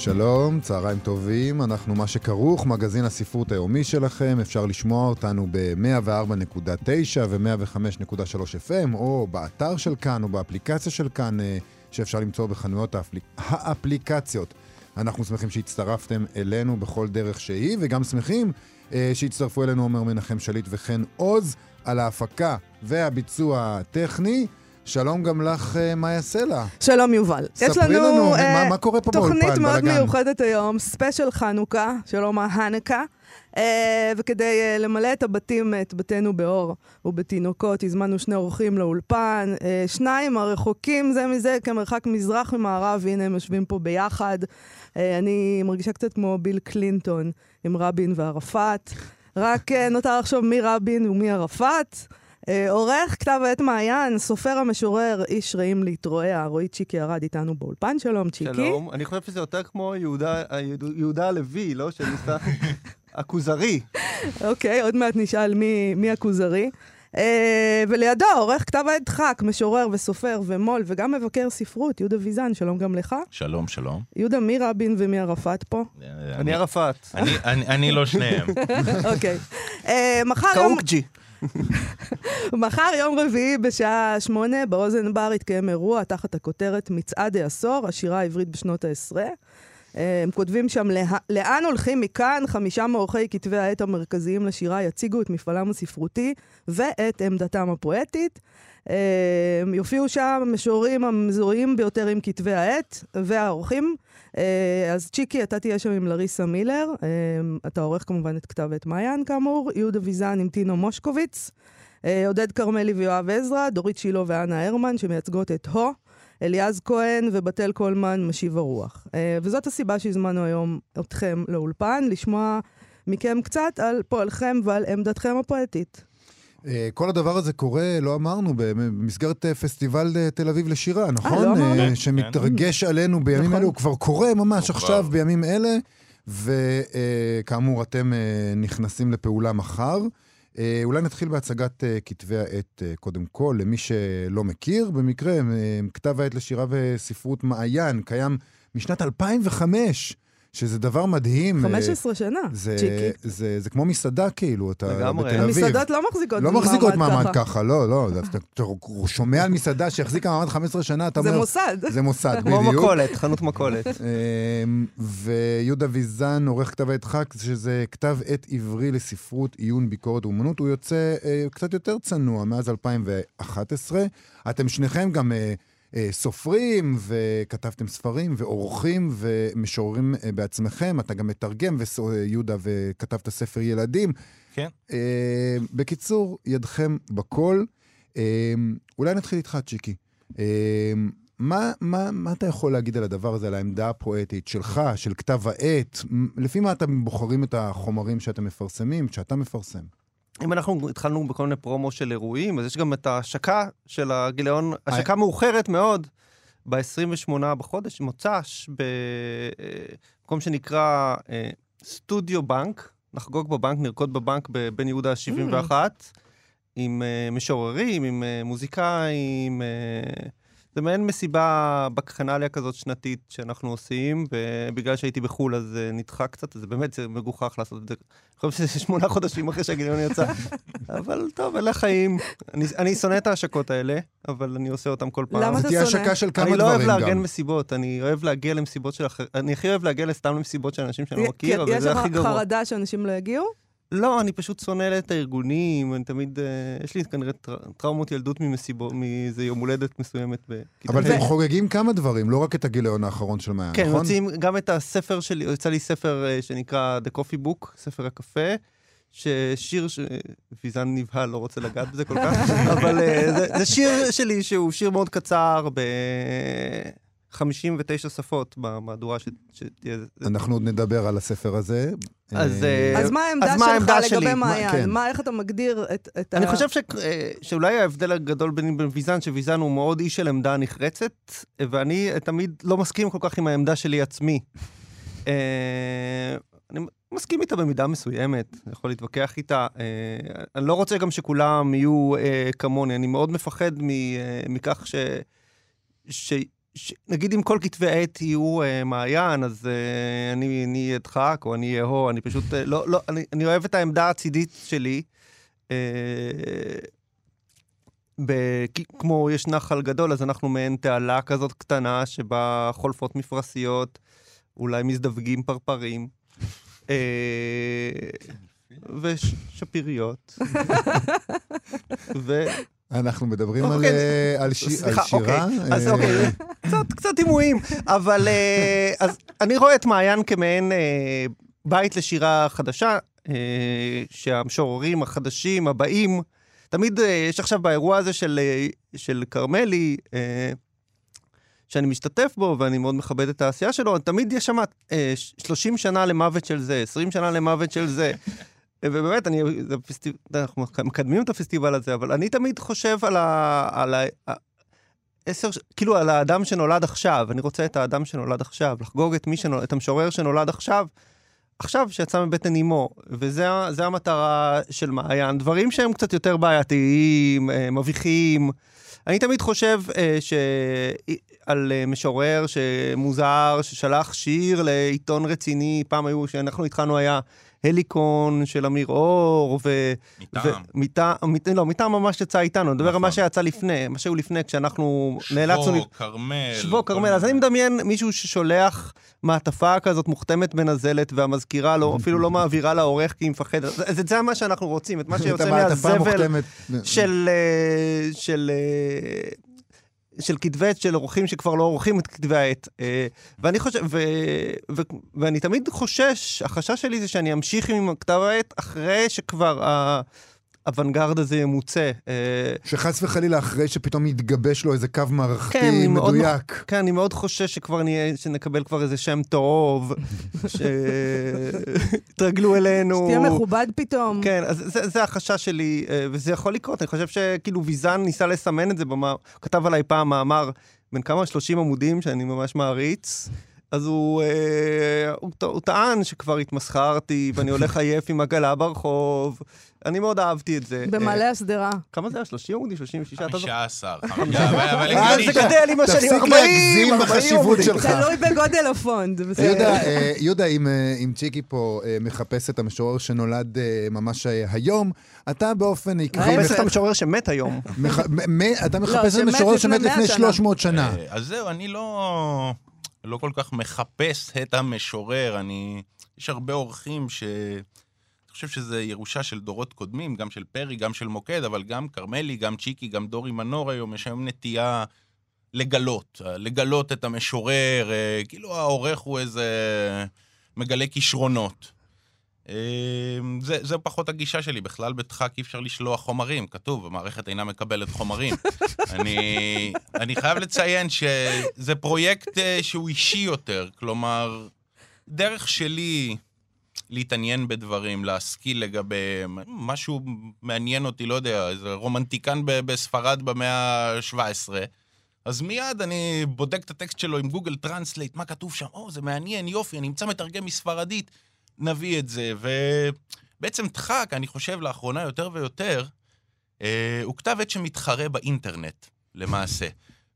שלום, צהריים טובים, אנחנו מה שכרוך, מגזין הספרות היומי שלכם, אפשר לשמוע אותנו ב-104.9 ו-105.3 FM, או באתר של כאן, או באפליקציה של כאן, אה, שאפשר למצוא בחנויות האפליק... האפליקציות. אנחנו שמחים שהצטרפתם אלינו בכל דרך שהיא, וגם שמחים אה, שהצטרפו אלינו עומר מנחם שליט וכן עוז על ההפקה והביצוע הטכני. שלום גם לך, אה, מאיה סלע. שלום יובל. יש ספרי לנו לנו, אה, מה- מה קורה פה באולפן, תוכנית מאוד בלאגן? מיוחדת היום, special חנוכה, שלום ההנקה. אה, וכדי אה, למלא את הבתים, את בתינו באור ובתינוקות, הזמנו שני אורחים לאולפן, אה, שניים הרחוקים זה מזה כמרחק מזרח ממערב, והנה הם יושבים פה ביחד. אה, אני מרגישה קצת כמו ביל קלינטון עם רבין וערפאת. רק אה, נותר לחשוב מי רבין ומי ערפאת. אה, עורך כתב העת מעיין, סופר המשורר, איש רעים להתרועע, רועי צ'יקי ארד איתנו באולפן, שלום צ'יקי. שלום, אני חושב שזה יותר כמו יהודה, הלוי, לא? שניסה... הכוזרי. אוקיי, עוד מעט נשאל מי, הכוזרי. אה, ולידו עורך כתב העת דחק, משורר וסופר ומו"ל וגם מבקר ספרות, יהודה ויזן, שלום גם לך. שלום, שלום. יהודה, מי רבין ומי ערפאת פה? אני ערפאת. אני, אני, אני לא שניהם. אוקיי. אה, מחר יום... קאוקג'י. מחר, יום רביעי, בשעה שמונה, באוזן בר יתקיים אירוע תחת הכותרת מצעד העשור, השירה העברית בשנות העשרה. אה, הם כותבים שם, "לה- לאן הולכים מכאן? חמישה מעורכי כתבי העת המרכזיים לשירה יציגו את מפעלם הספרותי ואת עמדתם הפואטית. אה, יופיעו שם המשוררים המזוהים ביותר עם כתבי העת והעורכים. אה, אז צ'יקי, אתה תהיה שם עם לריסה מילר. אה, אתה עורך כמובן את כתב עת מעיין, כאמור. יהודה ויזן עם טינו מושקוביץ. אה, עודד כרמלי ויואב עזרא, דורית שילה ואנה הרמן, שמייצגות את הו, אליעז כהן ובתל קולמן, משיב הרוח. וזאת הסיבה שהזמנו היום אתכם לאולפן, לשמוע מכם קצת על פועלכם ועל עמדתכם הפואטית. אה, כל הדבר הזה קורה, לא אמרנו, במסגרת אה, פסטיבל אה, תל אביב לשירה, נכון? לא אמרנו? אה, שמתרגש עלינו בימים נכון. אלה, הוא כבר קורה ממש הוא עכשיו, כבר. בימים אלה, וכאמור, אתם אה, נכנסים לפעולה מחר. אה, אולי נתחיל בהצגת אה, כתבי העת אה, קודם כל, למי שלא מכיר, במקרה, אה, כתב העת לשירה וספרות מעיין קיים משנת 2005, שזה דבר מדהים. אה, 15 שנה, זה, צ'יקי. זה, זה כמו מסעדה כאילו, אתה לגמרי. בתל אביב. המסעדות לא מחזיקות לא מחזיקות מעמד ככה. ככה, לא, לא. אתה, אתה שומע על מסעדה שהחזיקה מעמד 15 שנה, אתה זה אומר... מוסד. זה מוסד, כמו בדיוק. מכולת, חנות מכולת. אמ, ויהודה ויזן, עורך כתב עת חג, שזה כתב עת עברי לספרות, עיון, ביקורת ואומנות. הוא יוצא אה, קצת יותר צנוע, מאז 2011. אתם שניכם גם אה, אה, סופרים, וכתבתם ספרים, ועורכים, ומשוררים אה, בעצמכם. אתה גם מתרגם, וסו- אה, וכתבת ספר ילדים. כן. אה, בקיצור, ידכם בכל. אה, אולי נתחיל איתך, צ'יקי. אה, מה, מה, מה אתה יכול להגיד על הדבר הזה, על העמדה הפואטית שלך, של כתב העת? לפי מה אתם בוחרים את החומרים שאתם מפרסמים, שאתה מפרסם? אם אנחנו התחלנו בכל מיני פרומו של אירועים, אז יש גם את ההשקה של הגיליון, השקה מאוחרת מאוד, ב-28 בחודש, מוצ"ש, במקום שנקרא אה, סטודיו בנק, נחגוג בבנק, נרקוד בבנק בבן יהודה ה-71, עם אה, משוררים, עם אה, מוזיקאים, אה, זה מעין מסיבה בקחנליה כזאת שנתית שאנחנו עושים, ובגלל שהייתי בחו"ל אז זה נדחה קצת, אז באמת, זה מגוחך לעשות את זה. אני חושב שזה שמונה חודשים אחרי שהגיליון יצא, אבל טוב, אלה החיים. אני, אני שונא את ההשקות האלה, אבל אני עושה אותם כל פעם. למה זו אתה תהיה שונא? השקה של כמה אני דברים לא גם. אוהב לארגן מסיבות, אני אוהב להגיע למסיבות של אחרים, אני הכי אוהב להגיע סתם למסיבות של אנשים שאני לא מכיר, אבל יש זה לך הכי גרוע. חרדה שאנשים לא יגיעו? לא, אני פשוט שונא את הארגונים, אני תמיד, אה, יש לי כנראה טר, טראומות ילדות ממסיבות, מאיזה יום הולדת מסוימת. אבל. אתם חוגגים כמה דברים, לא רק את הגיליון האחרון של מעיין, כן, נכון? מוצאים גם את הספר שלי, יצא לי ספר אה, שנקרא The Coffee Book, ספר הקפה, ששיר, ש... ויזן נבהל, לא רוצה לגעת בזה כל כך, אבל אה, זה, זה שיר שלי שהוא שיר מאוד קצר, ב... 59 שפות במהדורה ש- שתהיה... אנחנו עוד נדבר על הספר הזה. אז, אה, אה, אז מה העמדה אז שלך העמדה? לגבי מה- מעיין? כן. מה, איך אתה מגדיר את, את אני ה... חושב ש, אה, שאולי ההבדל הגדול ביני לבין ויזן, שוויזן הוא מאוד איש של עמדה נחרצת, ואני תמיד לא מסכים כל כך עם העמדה שלי עצמי. אני מסכים איתה במידה מסוימת, אני יכול להתווכח איתה. אני לא רוצה גם שכולם יהיו כמוני, אני מאוד מפחד מ, מכך ש... ש... נגיד אם כל כתבי עת יהיו אה, מעיין, אז אה, אני אני אדחק או אני אהיה אני פשוט, אה, לא, לא, אני, אני אוהב את העמדה הצידית שלי. אה, ב- כמו יש נחל גדול, אז אנחנו מעין תעלה כזאת קטנה שבה חולפות מפרשיות, אולי מזדווגים פרפרים. אה, ושפיריות. ו... אנחנו מדברים על, אוקיי, על, ש... על סליחה, שירה. אוקיי. אז אוקיי, קצת, קצת דימויים, אבל אה, אז אני רואה את מעיין כמעין אה, בית לשירה חדשה, אה, שהמשוררים החדשים, הבאים, תמיד יש עכשיו באירוע הזה של, כרמלי, שאני משתתף בו, ואני מאוד מכבד את העשייה שלו, תמיד יש שם אה, 30 שנה למוות של זה, 20 שנה למוות של זה. ובאמת, אני, זה פסטיב... אנחנו מקדמים את הפסטיבל הזה, אבל אני תמיד חושב על ה... על. עשר, כאילו על האדם שנולד עכשיו, אני רוצה את האדם שנולד עכשיו, לחגוג את, מי שנולד, את המשורר שנולד עכשיו, עכשיו שיצא מבטן אימו, וזה המטרה של מעיין. דברים שהם קצת יותר בעייתיים, אה, מביכים. אני תמיד חושב אה, ש... על אה, משורר שמוזר, ששלח שיר לעיתון רציני, פעם היו, כשאנחנו התחלנו היה הליקון של אמיר אור, ו... מטעם. ומטעם, מת- לא, מטעם ממש יצא איתנו, אני מדבר על מה נכון. שיצא לפני, מה שהיו לפני, כשאנחנו נאלצנו... שבו, כרמל. שבו, כרמל. אז אני. מדמיין מישהו ששולח מעטפה כזאת מוכתמת בנזלת, והמזכירה לא, אפילו לא מעבירה לעורך כי היא מפחדת. זה, זה, זה מה שאנחנו רוצים, את מה שיוצא מהזבל. של... אה, של אה, של כתבי עת של עורכים שכבר לא עורכים את כתבי העת. אה, ואני חושב, ו, ו, ואני תמיד חושש, החשש שלי זה שאני אמשיך עם כתב העת אחרי שכבר האוונגרד הזה ימוצה. אה, שחס וחלילה, אחרי שפתאום יתגבש לו איזה קו כן, מערכתי אני מאוד מדויק. כן, אני מאוד חושש שכבר נהיה, שנקבל כבר איזה שם טוב, שיתרגלו אלינו. שתהיה מכובד פתאום. כן, אז זה, זה החשש שלי, אה, וזה יכול לקרות. אני חושב שכאילו ויזן ניסה לסמן את זה, במה, הוא כתב עליי פעם מאמר בן כמה 30 עמודים שאני ממש מעריץ. אז הוא, אה, הוא, הוא טען שכבר התמסחרתי ואני הולך עייף עם עגלה ברחוב. אני מאוד אהבתי את זה. במעלה אה, השדרה. כמה זה היה? 30 עמודים? 36? אתה זוכר? 15, חמישה, אבל- אה, הגיוני זה גדל עם השנים, תפסיק 40, להגזים 40 בחשיבות. שלך. תלוי בגודל בסדר. יהודה, אה, יהודה, אם, צ'יקי פה מחפש את המשורר שנולד ממש היום, אתה באופן עקבי... ההפך. מחפש את המשורר שמת היום. אתה מחפש את המשורר שמת 100 לפני שנה. 300 שנה. אז זהו, אני לא, לא כל כך מחפש את המשורר. אני... יש הרבה אורחים ש... אני חושב שזה ירושה של דורות קודמים, גם של פרי, גם של מוקד, אבל גם כרמלי, גם צ'יקי, גם דורי מנור היום, יש היום נטייה לגלות, לגלות את המשורר, אה, כאילו העורך הוא איזה מגלה כישרונות. אה, זה, זה פחות הגישה שלי, בכלל בדחק אי אפשר לשלוח חומרים, כתוב, המערכת אינה מקבלת חומרים. אני, אני חייב לציין שזה פרויקט אה, שהוא אישי יותר, כלומר, דרך שלי להתעניין בדברים, להשכיל לגביהם, משהו מעניין אותי, לא יודע, איזה רומנטיקן בספרד במאה ה-17. אז מיד אני בודק את הטקסט שלו עם Google Translate, מה כתוב שם, או, זה מעניין, יופי, אני אמצא מתרגם מספרדית, נביא את זה. ובעצם דחק, אני חושב, לאחרונה יותר ויותר, אה, הוא כתב עת שמתחרה באינטרנט, למעשה.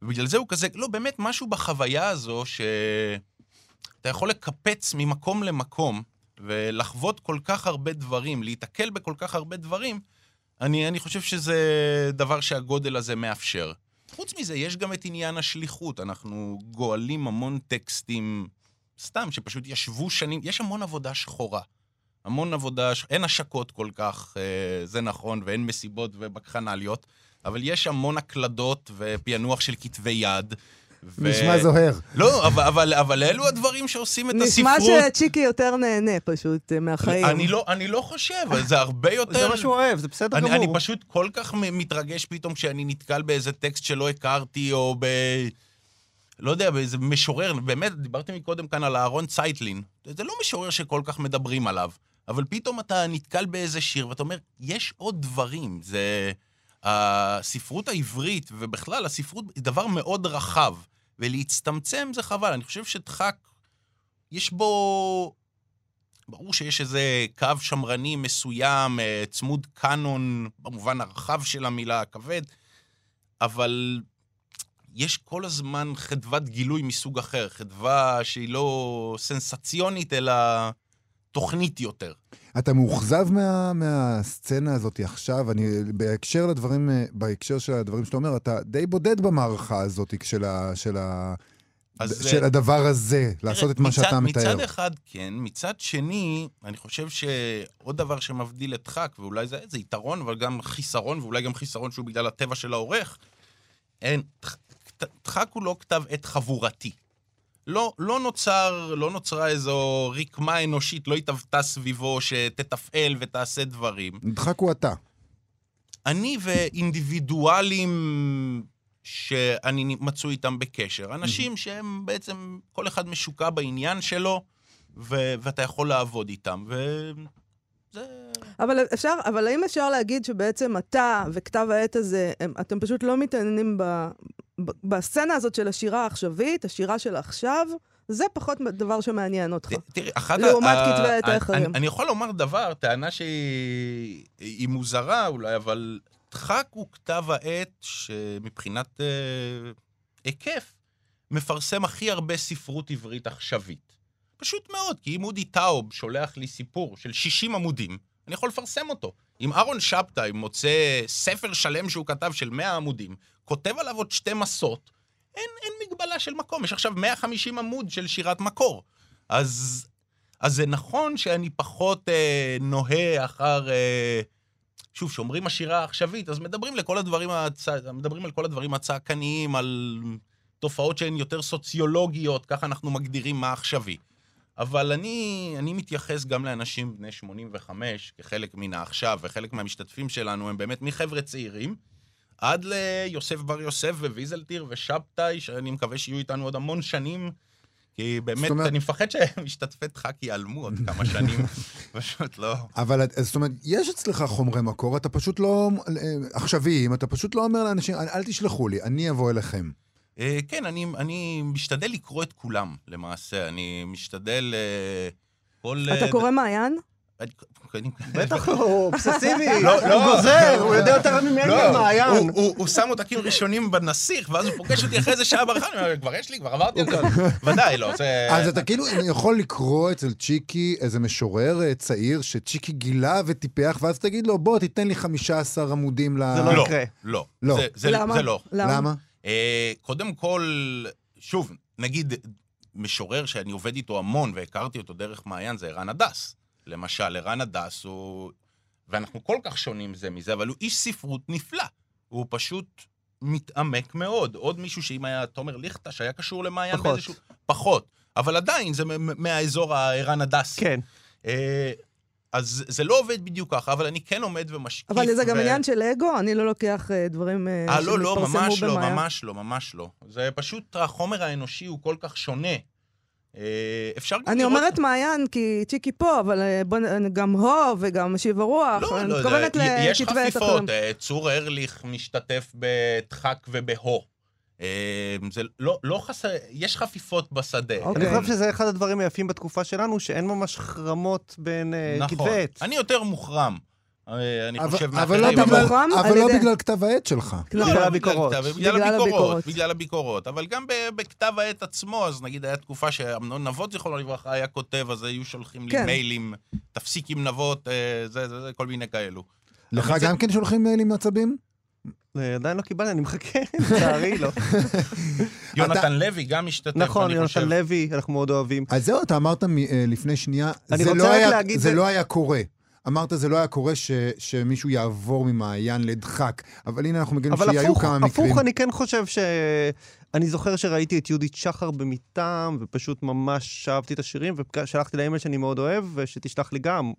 ובגלל זה הוא כזה, לא, באמת משהו בחוויה הזו, שאתה יכול לקפץ ממקום למקום, ולחוות כל כך הרבה דברים, להיתקל בכל כך הרבה דברים, אני, אני חושב שזה דבר שהגודל הזה מאפשר. חוץ מזה, יש גם את עניין השליחות. אנחנו גואלים המון טקסטים, סתם, שפשוט ישבו שנים, יש המון עבודה שחורה. המון עבודה, ש- אין השקות כל כך, אה, זה נכון, ואין מסיבות ובקחנליות, אבל יש המון הקלדות ופענוח של כתבי יד. ו- נשמע זוהר. לא, אבל, אבל, אבל אלו הדברים שעושים את נשמע הספרות. שצ'יקי יותר נהנה פשוט אה, מהחיים. אני לא, אני לא חושב, זה הרבה יותר... זה מה שהוא אוהב, זה בסדר אני, גמור. אני פשוט כל כך מתרגש פתאום כשאני נתקל באיזה טקסט שלא הכרתי, או ב... לא יודע, באיזה משורר, באמת, דיברתי מקודם כאן על אהרון צייטלין. זה לא משורר שכל כך מדברים עליו, אבל פתאום אתה נתקל באיזה שיר ואתה אומר, יש עוד דברים. זה... הספרות העברית, ובכלל, הספרות היא דבר מאוד רחב, ולהצטמצם זה חבל. אני חושב שדחק, יש בו... ברור שיש איזה קו שמרני מסוים, אה, צמוד קאנון, במובן הרחב של המילה, הכבד, אבל יש כל הזמן חדוות גילוי מסוג אחר, חדווה שהיא לא סנסציונית, אלא תוכנית יותר. אתה מאוכזב מה, מהסצנה הזאת עכשיו? אני, בהקשר לדברים, אה, בהקשר של הדברים שאתה אומר, אתה די בודד במערכה הזאת של, ה, של, ה, אז של זה- הדבר הזה, לעשות את מה מצד- שאתה מתאר. מצד אחד כן, מצד שני, אני חושב שעוד דבר שמבדיל את חק, ואולי זה, זה יתרון, אבל גם חיסרון, ואולי גם חיסרון שהוא בגלל הטבע של העורך, אין, דחק הוא לא כתב עת חבורתי. לא, לא נוצר, לא נוצרה איזו רקמה אנושית, לא התהוותה סביבו שתתפעל ותעשה דברים. נדחק הוא אתה. אני ואינדיבידואלים שאני מצוי איתם בקשר. אנשים שהם בעצם, כל אחד משוקע בעניין שלו, ו- ואתה יכול לעבוד איתם. וזה... אבל אפשר, אבל האם אפשר להגיד שבעצם אתה וכתב העת הזה, הם, אתם פשוט לא מתעניינים ב, ב, בסצנה הזאת של השירה העכשווית, השירה של עכשיו? זה פחות דבר שמעניין אותך. תראי, אחת לעומת ה- כתבי העת אני- האחרים. אני, אני יכול לומר דבר, טענה שהיא היא מוזרה אולי, אבל דחק הוא כתב העת שמבחינת אה, היקף, מפרסם הכי הרבה ספרות עברית עכשווית. פשוט מאוד, כי אם אודי טאוב שולח לי סיפור של 60 עמודים, אני יכול לפרסם אותו. אם אהרון שבתאי מוצא ספר שלם שהוא כתב של 100 עמודים, כותב עליו עוד שתי מסות, אין, אין מגבלה של מקום. יש עכשיו 150 עמוד של שירת מקור. אז, אז זה נכון שאני פחות אה, נוהה אחר... אה, שוב, כשאומרים השירה העכשווית, אז מדברים, לכל הדברים הצ... מדברים על כל הדברים הצעקניים, על תופעות שהן יותר סוציולוגיות, ככה אנחנו מגדירים מה עכשווי. אבל אני, אני מתייחס גם לאנשים בני 85 כחלק מן העכשיו, וחלק מהמשתתפים שלנו הם באמת מחבר'ה צעירים, עד ליוסף בר יוסף וויזלטיר ושבתאי, שאני מקווה שיהיו איתנו עוד המון שנים, כי באמת, אומרת- אני מפחד שמשתתפי דחק ייעלמו עוד כמה שנים, פשוט לא. אבל את- זאת אומרת, יש אצלך חומרי מקור, אתה פשוט לא... אה, עכשוויים, אתה פשוט לא אומר לאנשים, אל תשלחו לי, אני אבוא אליכם. אה, כן, אני, אני משתדל לקרוא את כולם, למעשה. אני משתדל... אה, כל... אתה אה, קורא מעיין? בטח, הוא אובססיבי, לא, הוא לא. גוזר, הוא יודע יותר ממני לא, על מעיין. הוא- הוא- הוא שם עותקים ראשונים בנסיך, ואז הוא פוגש אותי אחרי איזה שעה אומר, כבר יש לי, כבר עברתי אותו. ודאי, לא, זה... אז אתה כאילו יכול לקרוא אצל צ'יקי איזה משורר צעיר שצ'יקי גילה וטיפח, ואז תגיד לו, בוא, תיתן לי 15 עמודים ל... זה לא לא, יקרה. לא. לא. זה לא. למה? אה, קודם כל, שוב, נגיד, משורר שאני עובד איתו המון, והכרתי אותו דרך מעיין, זה ערן הדס. למשל, ערן הדס הוא... ואנחנו כל כך שונים זה מזה, אבל הוא איש ספרות נפלא. הוא פשוט מתעמק מאוד. עוד מישהו שאם היה תומר ליכטה, שהיה קשור למעיין פחות. באיזשהו... פחות. אבל עדיין, זה מהאזור הערן הדס. כן. אז זה לא עובד בדיוק ככה, אבל אני כן עומד ומשקיף. אבל זה גם ו- עניין של אגו? אני לא לוקח אה, דברים אה, אה, לא, לא, שמתפרסמו ממש לא, במעיין. ממש לא, ממש לא. זה פשוט, החומר האנושי הוא כל כך שונה. אפשר גם אני לראות... אומרת מעיין כי צ'יקי פה, אבל בוא, גם הו וגם משיב הרוח. לא, אני לא, מתכוונת יש לכתבי אחרים. חפיפות, צור ארליך משתתף בדחק ובהו. אה, זה לא, לא חסר, יש חפיפות בשדה. אוקיי. אני חושב שזה אחד הדברים היפים בתקופה שלנו, שאין ממש חרמות בין אה, נכון. כתבי עת. אני יותר מוחרם. אה, אני אבל- חושב אבל לא בגלל- אבל לא בגלל כתב העת שלך. לא, בגלל לא הביקורות. בגלל, בגלל בגלל הביקורות, הביקורות. בגלל הביקורות. אבל גם בכתב העת עצמו, אז נגיד היה תקופה שאמנון נבות, זיכרונו לברכה, היה כותב, אז היו שולחים לי כן. מיילים, תפסיק עם נבות, אה, זה, זה, זה, כל מיני כאלו. לך גם כן שולחים מיילים מעצבים? אה, עדיין לא קיבלתי, אני מחכה, לצערי לא. יונתן לוי גם משתתף, נכון, אני חושב. יונתן לוי, אנחנו מאוד אוהבים. אז זהו, אתה אמרת אה, לפני שנייה, זה רוצה לא היה- לא היה קורה. אמרת זה לא היה קורה ש, שמישהו יעבור ממעיין לדחק, אבל הנה אנחנו אבל שהיו הפוך, כמה מקרים. הפוך, אני כן חושב ש... אני זוכר שראיתי את יהודית שחר במיטם, ופשוט ממש אהבתי את השירים, ושלחתי לה אימייל שאני מאוד אוהב, ושתשלח לי גם.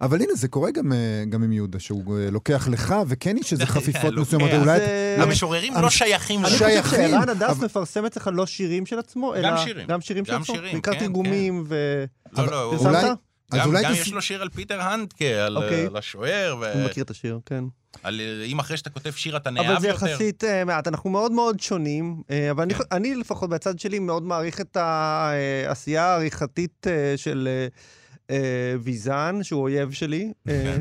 אבל הנה, זה קורה גם, אה, גם עם יהודה, שהוא אה, לוקח לך, וכן יש איזה חפיפות. מסוימות, אולי... אה, המשוררים המש- לא שייכים אני לזה. חושב שייכים, שערן הדס אבל- מפרסם אצלך לא שירים של עצמו, אלא... גם שירים. גם שירים של גם עצמו? שירים, בעיקר כן, תרגומים ו... לא, לא, הוא-? אולי- גם אולי גם יש לו שיר על פיטר הנדקה, על אוקיי. על השוער, אני מכיר את השיר, כן. אה, אם אחרי שאתה כותב שיר אתה נאהב אבל יותר. זה יחסית אה, מעט, אנחנו מאוד מאוד שונים, אבל אני, כן. אני לפחות בצד שלי מאוד מעריך את העשייה העריכתית של ויזן, שהוא אויב שלי. אה,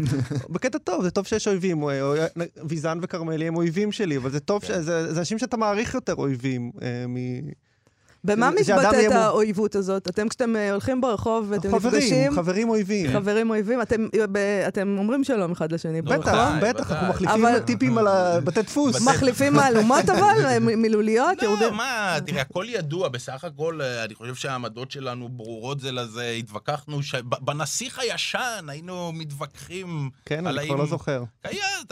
בקטע טוב, זה טוב שיש אויבים. אה, ויזן וכרמלי הם אויבים שלי, אבל זה טוב, כן. זה אנשים שאתה מעריך יותר אויבים אה. במה מתבטאת האויבות הזאת? אתם כשאתם אה, הולכים ברחוב ואתם חברים, נפגשים, חברים אויבים. חברים אויבים, אתם, ב- אתם אומרים שלום אחד לשני. בטח, בטח, אנחנו. מחליפים אבל- טיפים על הבתי דפוס. בתי- מחליפים מהלומות אבל? אה, מילוליות? לא, יורדים- מה, תראה, הכל ידוע, בסך הכל, אה, אני חושב שהעמדות שלנו ברורות זה לזה, התווכחנו, בנסיך הישן היינו מתווכחים כן, אני כבר לא זוכר.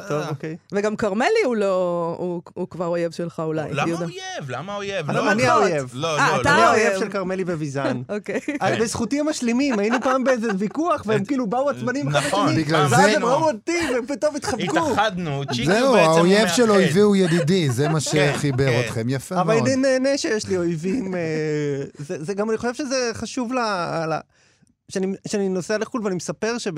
טוב, אוקיי. וגם כרמלי הוא לא... הוא- כבר אויב שלך אולי. למה. אויב? למה אויב? לא, אני לא, האויב. לא, לא, אתה לא. אני האויב האויב. של כרמלי וויזן. אוקיי. אה, בזכותי הם משלימים, היינו פעם באיזה ויכוח, והם כאילו באו עצבנים אחד נכון, לשני, בגלל ואז זה- הם ראו אותי, והם פתאום התחבקו. התאחדנו, צ'יקי זהו, הוא בעצם הוא האויב של מאחד. אויבי הוא ידידי, זה מה כן, שחיבר כן. אתכם, יפה אבל מאוד. אני נהנה שיש לי אויבים. אה, זה זה גם, אני חושב שזה חשוב ל... ל- שאני, שאני נוסע לחו"ל ואני מספר שב...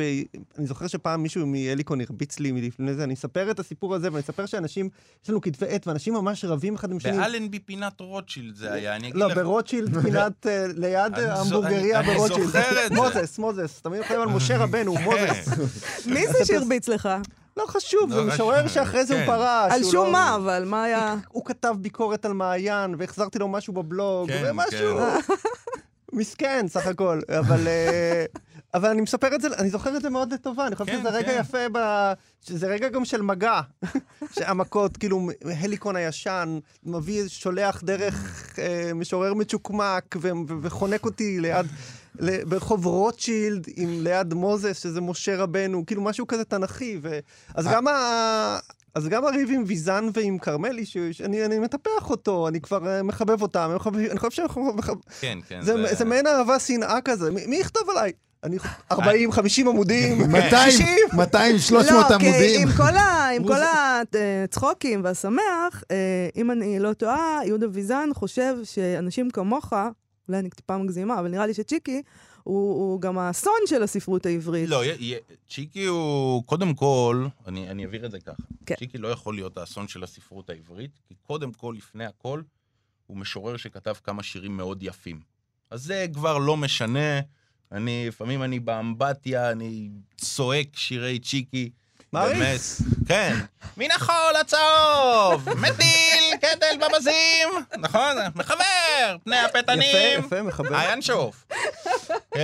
אני זוכר שפעם מישהו מהליקון הרביץ לי מלפני זה, אני אספר את הסיפור הזה, ואני אספר שאנשים, יש לנו כתבי עת, ואנשים ממש רבים אחד עם השני. באלנבי פינת רוטשילד זה היה, אני אגיד לא, לך. ברוטשילד, פינת אה, ליד זו- ההמבורגריה אני- ברוטשילד. זוכר את זה. מוזס, מוזס, תמיד יכולים על משה רבנו, מוזס. מי זה שהרביץ לך? לא חשוב, זה לא משורר חשוב, שאחרי זה הוא כן. פרש. על שום לא- מה, אבל מה היה? הוא כתב ביקורת על מעיין, והחזרתי לו משהו בבלוג, כן, ומשהו... מסכן, סך הכל. אבל... אה, אבל אני מספר את זה, אני זוכר את זה מאוד לטובה, אני חושב כן, שזה רגע כן. יפה, ב... שזה רגע גם של מגע. שהמכות, כאילו, הליקון הישן, מביא, שולח דרך אה, משורר מצ'וקמק, ו- ו- וחונק אותי ליד, ל- ברחוב רוטשילד, עם ליד מוזס, שזה משה רבנו, כאילו משהו כזה תנכי. ו... אז גם ה... אז גם הריב עם ויזן ועם כרמלי, שאני אני מטפח אותו, אני כבר אה, מחבב אותם, אני חושב שאנחנו... מחב- כן, כן. זה, זה מעין אהבה שנאה כזה, מי, מי יכתוב עליי? אני 40, 50 עמודים, 200, 60. 200, 300 לא, כי עמודים. עם כל ה- עם כל הצחוקים והשמח, אה, אם אני לא טועה, יהודה ויזן חושב שאנשים כמוך, אולי אני טיפה מגזימה, אבל נראה לי שצ'יקי, הוא הוא גם האסון של הספרות העברית. לא, י- י- צ'יקי הוא, קודם כל, אני, אני אעביר את זה ככה. כן. צ'יקי לא יכול להיות האסון של הספרות העברית, כי קודם כל, לפני הכל, הוא משורר שכתב כמה שירים מאוד יפים. אז זה כבר לא משנה. אני, לפעמים אני באמבטיה, אני צועק שירי צ'יקי. מעריץ. באמת, כן. מן החול הצהוב, מטיל קטל בבזים, נכון? מחבר, פני הפתנים. יפה, יפה, מחבר. עיין שוף.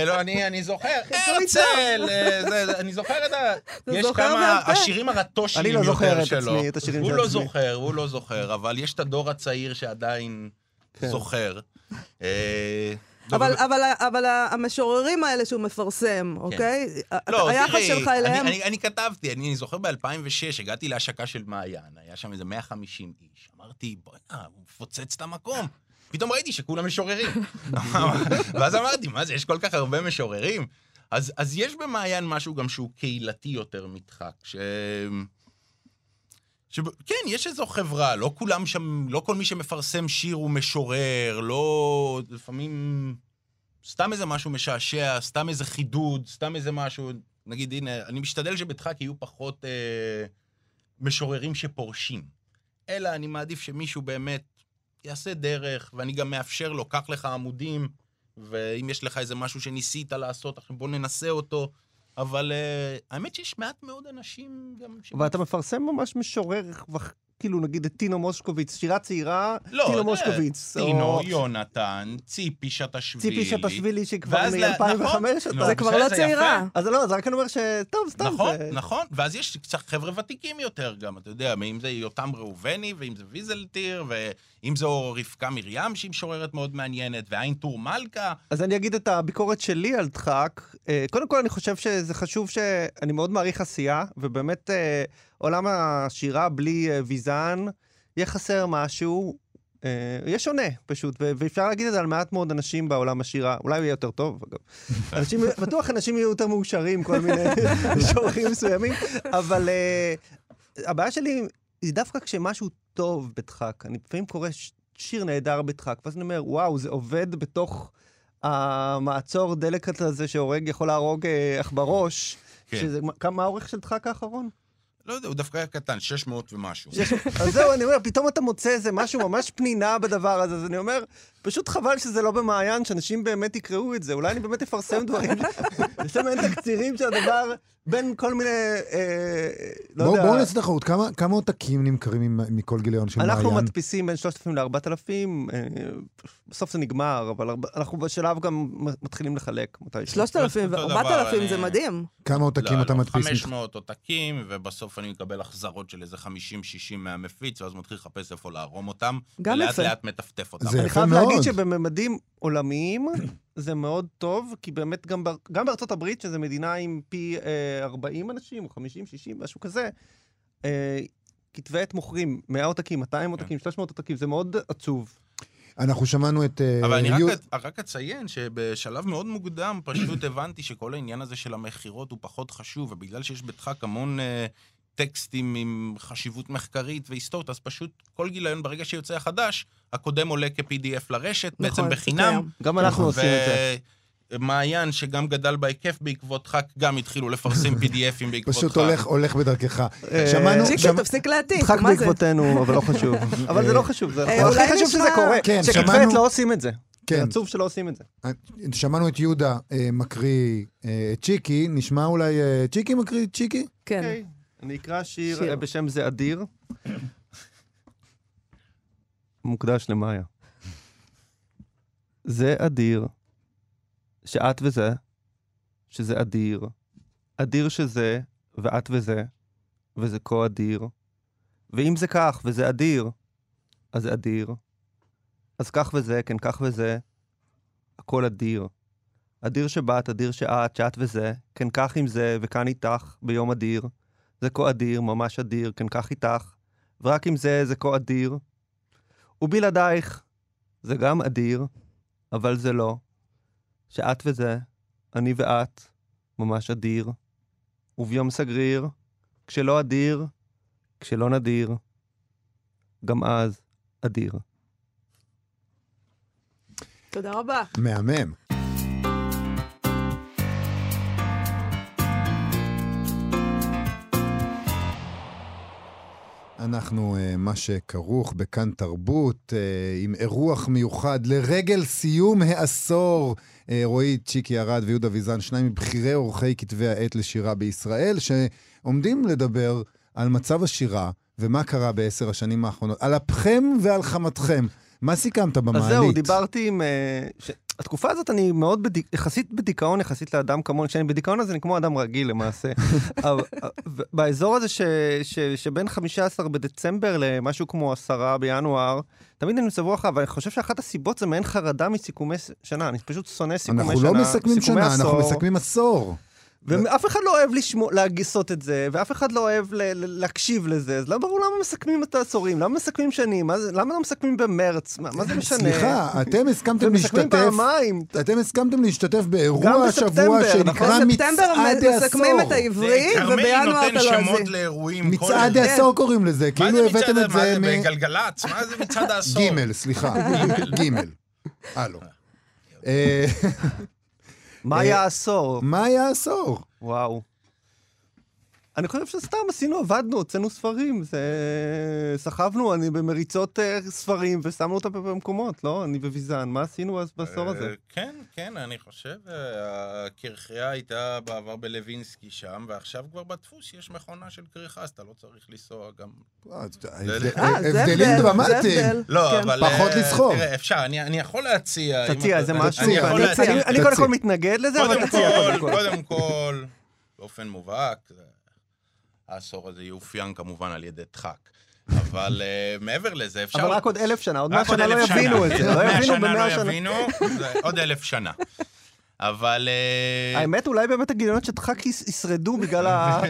לא, אני אני זוכר, הרצל, אה, אני זוכר את ה... יש כמה? השירים הרטושיים אני לא יותר זוכר את שלו. עצמי, את השירים הוא של לא עצמי. זוכר, הוא לא זוכר, אבל יש את הדור הצעיר שעדיין כן. זוכר. אה, לא, אבל, אבל, אבל המשוררים האלה שהוא מפרסם, אוקיי? לא, היחס תראי, שלך אני- אליהם... אני, אני כתבתי, אני זוכר ב-2006, הגעתי להשקה של מעיין, היה שם איזה 150 איש. אמרתי, בוא'נה, הוא מפוצץ את המקום. פתאום ראיתי שכולם משוררים. ואז אמרתי, מה זה, יש כל כך הרבה משוררים? אז, אז יש במעיין משהו גם שהוא קהילתי יותר מדחק, ש... ש... כן, יש איזו חברה, לא כולם שם, לא כל מי שמפרסם שיר הוא משורר, לא... לפעמים סתם איזה משהו משעשע, סתם איזה חידוד, סתם איזה משהו, נגיד, הנה, אני משתדל שבדחק יהיו פחות אה, משוררים שפורשים. אלא אני מעדיף שמישהו באמת יעשה דרך, ואני גם מאפשר לו, קח לך עמודים, ואם יש לך איזה משהו שניסית לעשות, עכשיו בוא ננסה אותו. אבל אה, האמת שיש מעט מאוד אנשים גם... ש- ואתה מפרסם ממש משורר, כאילו נגיד את טינו מושקוביץ, שירה צעירה, לא, טינו זה- מושקוביץ. טינו, או יונתן, ציפי שטשווילי. ציפי שטשווילי שכבר ואז ל- מ-2005 נכון. לא, זה כבר לא זה צעירה. יפה. אז לא, אז רק אני אומר שטוב, סתם. נכון, זה- נכון, ואז יש קצת חבר'ה ותיקים יותר גם, אתה יודע, אם זה יותם ראובני, ואם זה ויזלטיר, ואם זו רבקה מרים, שהיא משוררת מאוד מעניינת, ועין טור מלכה. אז אני אגיד את הביקורת שלי על דחק. אה, קודם כל, אני חושב שזה חשוב שאני מאוד מעריך עשייה, ובאמת אה, עולם השירה בלי אה, ויזן, יהיה חסר משהו. יהיה שונה פשוט, ואפשר להגיד את זה על מעט מאוד אנשים בעולם השירה, אולי הוא יהיה יותר טוב, אגב. אנשים, בטוח אנשים יהיו יותר מאושרים, כל מיני שורים מסוימים, אבל אה, הבעיה שלי היא דווקא כשמשהו טוב בדחק. אני לפעמים קורא ש- שיר נהדר בדחק, ואז אני אומר, וואו, זה עובד בתוך המעצור דלק הזה שהורג, יכול להרוג אה, עכברוש. כן. שזה, כמה האורך של דחק האחרון? לא יודע, הוא דווקא היה קטן, 600 ומשהו. אז זהו, אני אומר, פתאום אתה מוצא איזה משהו ממש פנינה בדבר הזה, אז אני אומר, פשוט חבל שזה לא במעיין, שאנשים באמת יקראו את זה. אולי אני באמת אפרסם דברים, יש לנו אין תקצירים של הדבר בין כל מיני, אה, לא בואו יודע. בואו נעשה תחרות, כמה- כמה עותקים נמכרים מכל גיליון של אנחנו מעיין? מדפיסים בין 3,000 ל-4,000, בסוף זה נגמר, אבל אנחנו בשלב גם מתחילים לחלק מתישהו. 3,000 אותו ו-4,000 דבר, זה מדהים. כמה עותקים לא, אתה לא, מדפיס? 500 עותקים, ובסוף אני מקבל החזרות של איזה 50-60 מהמפיץ, ואז מתחיל לחפש איפה לערום אותם. גם ולאט יפה. לאט מטפטף אותם. זה יפה מאוד. להגיד שבממדים עולמיים זה מאוד טוב, כי באמת גם, בר- גם בארצות הברית, שזו מדינה עם פי אה, 40 אנשים, או 50, 60, משהו כזה, אה, כתבי עת מוכרים 100 עותקים, 200 עותקים, 300 עותקים, זה מאוד עצוב. אנחנו שמענו את... אה, אבל אני רק אציין שבשלב מאוד מוקדם פשוט הבנתי שכל העניין הזה של המכירות הוא פחות חשוב, ובגלל שיש בדחק המון אה, טקסטים עם חשיבות מחקרית והיסטורית, אז פשוט כל גיליון, ברגע שיוצא החדש, הקודם עולה כ-PDF לרשת, נכון, בעצם בחינם. קיים. גם אנחנו עושים את זה. ומעיין, שגם גדל בהיקף בעקבות דחק, גם התחילו לפרסם PDFים בעקבות דחק. פשוט הולך, הולך בדרכך. אה, שמענו, שמע- תפסיק להעתיק, דחק מה זה? בעקבותינו, אבל לא חשוב. אבל זה לא חשוב, זה אה, הכי אולי חשוב שזה קורה. כן, שכתבי עת שמענו- לא עושים את זה. כן. זה עצוב שלא עושים את זה. שמענו את יהודה אה, מקריא אה, את צ'יקי, נשמע אולי אה, צ'יקי מקריא את צ'יקי? כן. אני אקרא שיר שיר. בשם זה אדיר. מוקדש למאיה. זה אדיר, שאת וזה, שזה אדיר. אדיר שזה, ואת וזה, וזה כה אדיר. ואם זה כך, וזה אדיר, אז זה אדיר. אז כך וזה, כן כך וזה, הכל אדיר. אדיר שבאת, אדיר שאת, שאת וזה, כן כך עם זה, וכאן איתך, ביום אדיר. זה כה אדיר, ממש אדיר, כן כך איתך, ורק עם זה, זה כה אדיר. ובלעדייך, זה גם אדיר, אבל זה לא. שאת וזה, אני ואת, ממש אדיר. וביום סגריר, כשלא אדיר, כשלא נדיר, גם אז אדיר. תודה רבה. מהמם. אנחנו, אה, מה שכרוך בכאן תרבות, אה, עם אירוח מיוחד לרגל סיום העשור. אה, רועי צ'יקי ארד ויהודה ויזן, שניים מבכירי עורכי כתבי העת לשירה בישראל, שעומדים לדבר על מצב השירה ומה קרה בעשר השנים האחרונות, על אפכם ועל חמתכם. מה סיכמת במעלית? אז זהו, דיברתי עם... ש... התקופה הזאת אני מאוד בדיק... יחסית בדיכאון, יחסית לאדם כמוני, כשאני בדיכאון אז אני כמו אדם רגיל למעשה. אבל, באזור הזה ש... ש... שבין 15 בדצמבר למשהו כמו 10 בינואר, תמיד אני מסבור אחריו, אבל אני חושב שאחת הסיבות זה מעין חרדה מסיכומי שנה, אני פשוט שונא סיכומי אנחנו שנה. לא מסכמים שנה, אנחנו עשור. מסכמים עשור. ואף אחד לא אוהב לשמוע, לעשות את זה, ואף אחד לא אוהב ל- ל- להקשיב לזה, אז לא ברור למה מסכמים את העשורים, למה מסכמים שנים, מה זה- למה לא מסכמים במרץ, מה, מה זה משנה? סליחה, אתם הסכמתם ומסכמים להשתתף... פעמיים. אתם הסכמתם להשתתף באירוע בספטמבר, השבוע נכון? שנקרא בספטמבר מצעד מסכמים את העשור. העברי, ובינואר אתה לא שמות זה. לאירועים. מצעד העשור קוראים לזה, מה כאילו זה הבאתם את מה זה זה מ... בגלגלצ? מה זה מצעד העשור? גימל, סליחה. גימל. הלו. אה, מה היה העשור? מה היה העשור? וואו. אני חושב שסתם עשינו, עבדנו, הוצאנו ספרים, זה... סחבנו, אני במריצות אה, ספרים, ושמנו אותם במקומות, לא? אני וויזן, מה עשינו אז בעשור הזה? אה, כן, כן, אני חושב, אה, הקרחייה הייתה בעבר בלווינסקי שם, ועכשיו כבר בדפוס יש מכונה של כריכה, אז אתה לא צריך לנסוע גם... זה הבדלים הבדל, זה דרמטיים. לא, כן. אבל... פחות לסחוב. תראה, אפשר, אני יכול להציע... תציע אני משהו. אני- קודם. כל מתנגד לזה, אבל תציע קודם כל, כל. קודם כל, באופן מובהק, זה- העשור הזה יאופיין כמובן על ידי דחק. אבל אה, מעבר לזה, אפשר... אבל רק עוד אלף שנה, עוד מאה שנה לא יבינו את כן, זה, עוד לא מאה יבינו שנה במאה לא שנה. יבינו, זה עוד אלף שנה. אבל אה, האמת, אולי באמת הגיליונות של דחק יש- ישרדו בגלל ה...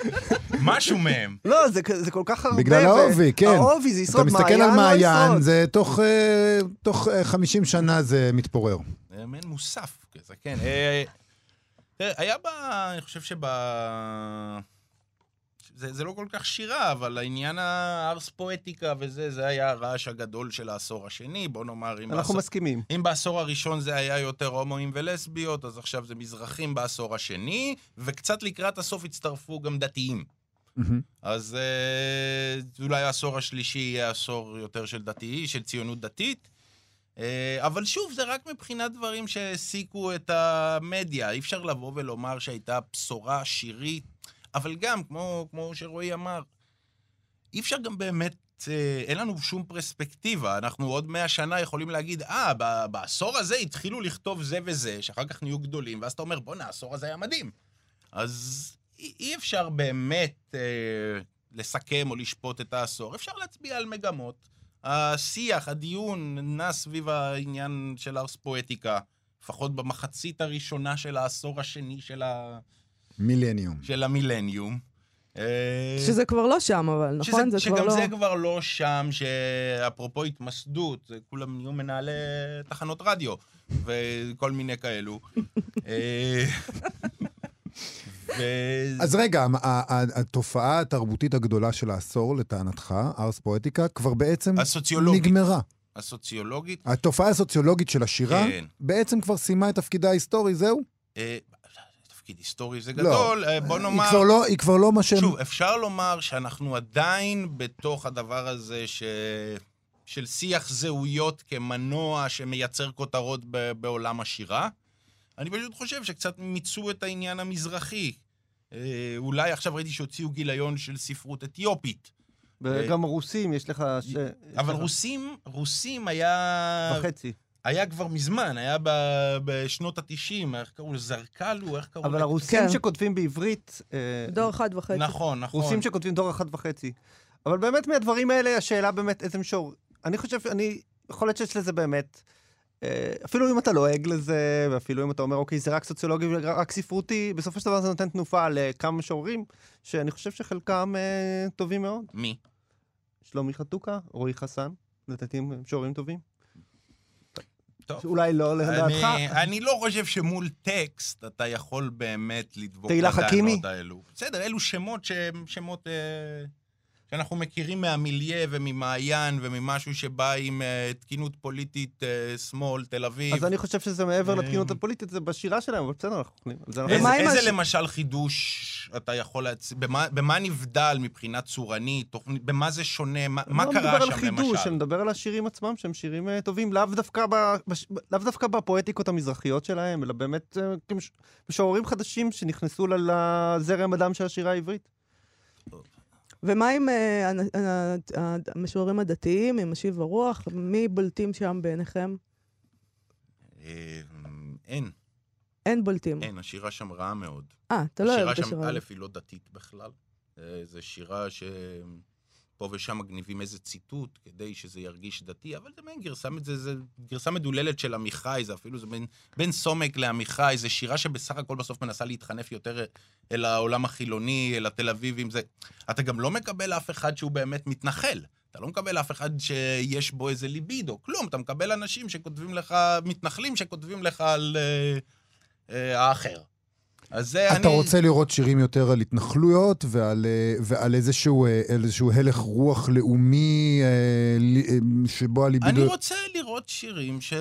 משהו מהם. לא, זה כל כך הרבה. בגלל ו- העובי, כן. העובי, זה אתה ישרוד. מסתכל על לא מעיין, ישרוד. זה תוך, אה, תוך אה, 50 שנה זה מתפורר. זה מעין מוסף כזה, כן. היה ב... אני חושב שב... זה, זה לא כל כך שירה, אבל העניין הארס פואטיקה וזה, זה היה הרעש הגדול של העשור השני, בוא נאמר, אם, אנחנו בעשור, מסכימים. אם בעשור הראשון זה היה יותר הומואים ולסביות, אז עכשיו זה מזרחים בעשור השני, וקצת לקראת הסוף הצטרפו גם דתיים. אז אה, אולי העשור השלישי יהיה עשור יותר של דתיי, של ציונות דתית. אה, אבל שוב, זה רק מבחינת דברים שהעסיקו את המדיה. אי אפשר לבוא ולומר שהייתה בשורה שירית, אבל גם, כמו, כמו שרועי אמר, אי אפשר גם באמת, אה, אין לנו שום פרספקטיבה. אנחנו עוד מאה שנה יכולים להגיד, אה, ב- בעשור הזה התחילו לכתוב זה וזה, שאחר כך נהיו גדולים, ואז אתה אומר, בואנה, העשור הזה היה מדהים. אז אי, אפשר באמת אה, לסכם או לשפוט את העשור. אפשר להצביע על מגמות. השיח, הדיון, נע סביב העניין של ארס פואטיקה, לפחות במחצית הראשונה של העשור השני של, ה... מילניום. של המילניום. אה, שזה כבר לא שם, אבל, שזה, נכון? זה כבר שגם לא... זה כבר לא שם, שאפרופו התמסדות, כולם נהיו מנהלי תחנות רדיו וכל מיני כאלו. אה, ו- אז רגע, התופעה התרבותית הגדולה של העשור, לטענתך, ארס פואטיקה, כבר בעצם הסוציולוגית. נגמרה. הסוציולוגית, התופעה הסוציולוגית של השירה כן. בעצם כבר סיימה את תפקידה ההיסטורי, זהו? תפקיד היסטורי זה לא. גדול, אה, בוא היא נאמר... כבר לא, היא כבר לא מה שהם... שוב, אפשר לומר שאנחנו עדיין בתוך הדבר הזה ש... של שיח זהויות כמנוע שמייצר כותרות ב... בעולם השירה. אני פשוט חושב שקצת מיצו את העניין המזרחי. אה, אולי עכשיו ראיתי שהוציאו גיליון של ספרות אתיופית. וגם רוסים, יש לך... ש- אבל יש לך רוסים, רוסים היה... וחצי. היה כבר מזמן, היה ב... בשנות ה-90, איך קראו לזה? זרקלו, איך קראו אבל לזה? הרוסים כן. שכותבים בעברית... אה, דור אחד וחצי. נכון, נכון. רוסים שכותבים דור אחד וחצי. אבל באמת מהדברים האלה, השאלה באמת איזה מישור. אני חושב, אני, יכול להיות שיש לזה באמת, אה, אפילו אם אתה לועג לזה, ואפילו אם אתה אומר, אוקיי, זה רק סוציולוגי ורק ספרותי, בסופו של דבר זה נותן תנופה לכמה משוררים, שאני חושב שחלקם אה, טובים מאוד. מי? שלומי חתוקה, רועי חסן, לדעתי הם משוררים טובים. טוב. אולי לא לדעתך. אני, אני לא חושב שמול טקסט אתה יכול באמת לדבוק? בטענות האלו. בסדר, אלו שמות שהם שמות אה, שאנחנו מכירים מהמיליה וממעיין וממשהו שבא עם אה, תקינות פוליטית אה, שמאל, תל אביב. אז אני חושב שזה מעבר אה, לתקינות הפוליטית, זה בשירה שלהם, אבל בסדר, אנחנו יכולים. איזה, איזה הש- למשל חידוש אתה יכול להציג? במה, במה נבדל מבחינה צורנית? במה זה שונה? מה, מה אני קרה לא מדבר שם על חידוש, למשל? אני מדבר על השירים עצמם, שהם שירים אה, טובים, לאו דווקא, ב, בש, לאו דווקא בפואטיקות המזרחיות שלהם, אלא באמת אה, כמש- משוררים חדשים שנכנסו לזרם הדם של השירה העברית. ומה עם אה, הנ- ה- ה- המשוררים הדתיים, עם משיב הרוח? מי בולטים שם בעיניכם? אה, אין, אין בולטים. אין, השירה שם רעה מאוד. אה, אתה לא אוהב השירה את שם, השירה א', הזאת. היא לא דתית בכלל. אה, זו שירה שפה ושם מגניבים איזה ציטוט כדי שזה ירגיש דתי, אבל זה מעין גרסה, זה, זה גרסה מדוללת של עמיחי, זה אפילו, זה בין, בין סומק לעמיחי, זו שירה שבסך הכל בסוף מנסה להתחנף יותר אל העולם החילוני, אל התל אביבים. זה... אתה גם לא מקבל אף אחד שהוא באמת מתנחל. אתה לא מקבל אף אחד שיש בו איזה ליבידו, כלום. אתה מקבל אנשים שכותבים לך, מתנחלים שכותבים לך על אה, אה, האחר. אז זה אני... אתה רוצה לראות שירים יותר על התנחלויות ועל, אה, ועל איזשהו, אה, איזשהו הלך רוח לאומי לי- אה, שבו הליבידו... אני רוצה לראות שירים ש...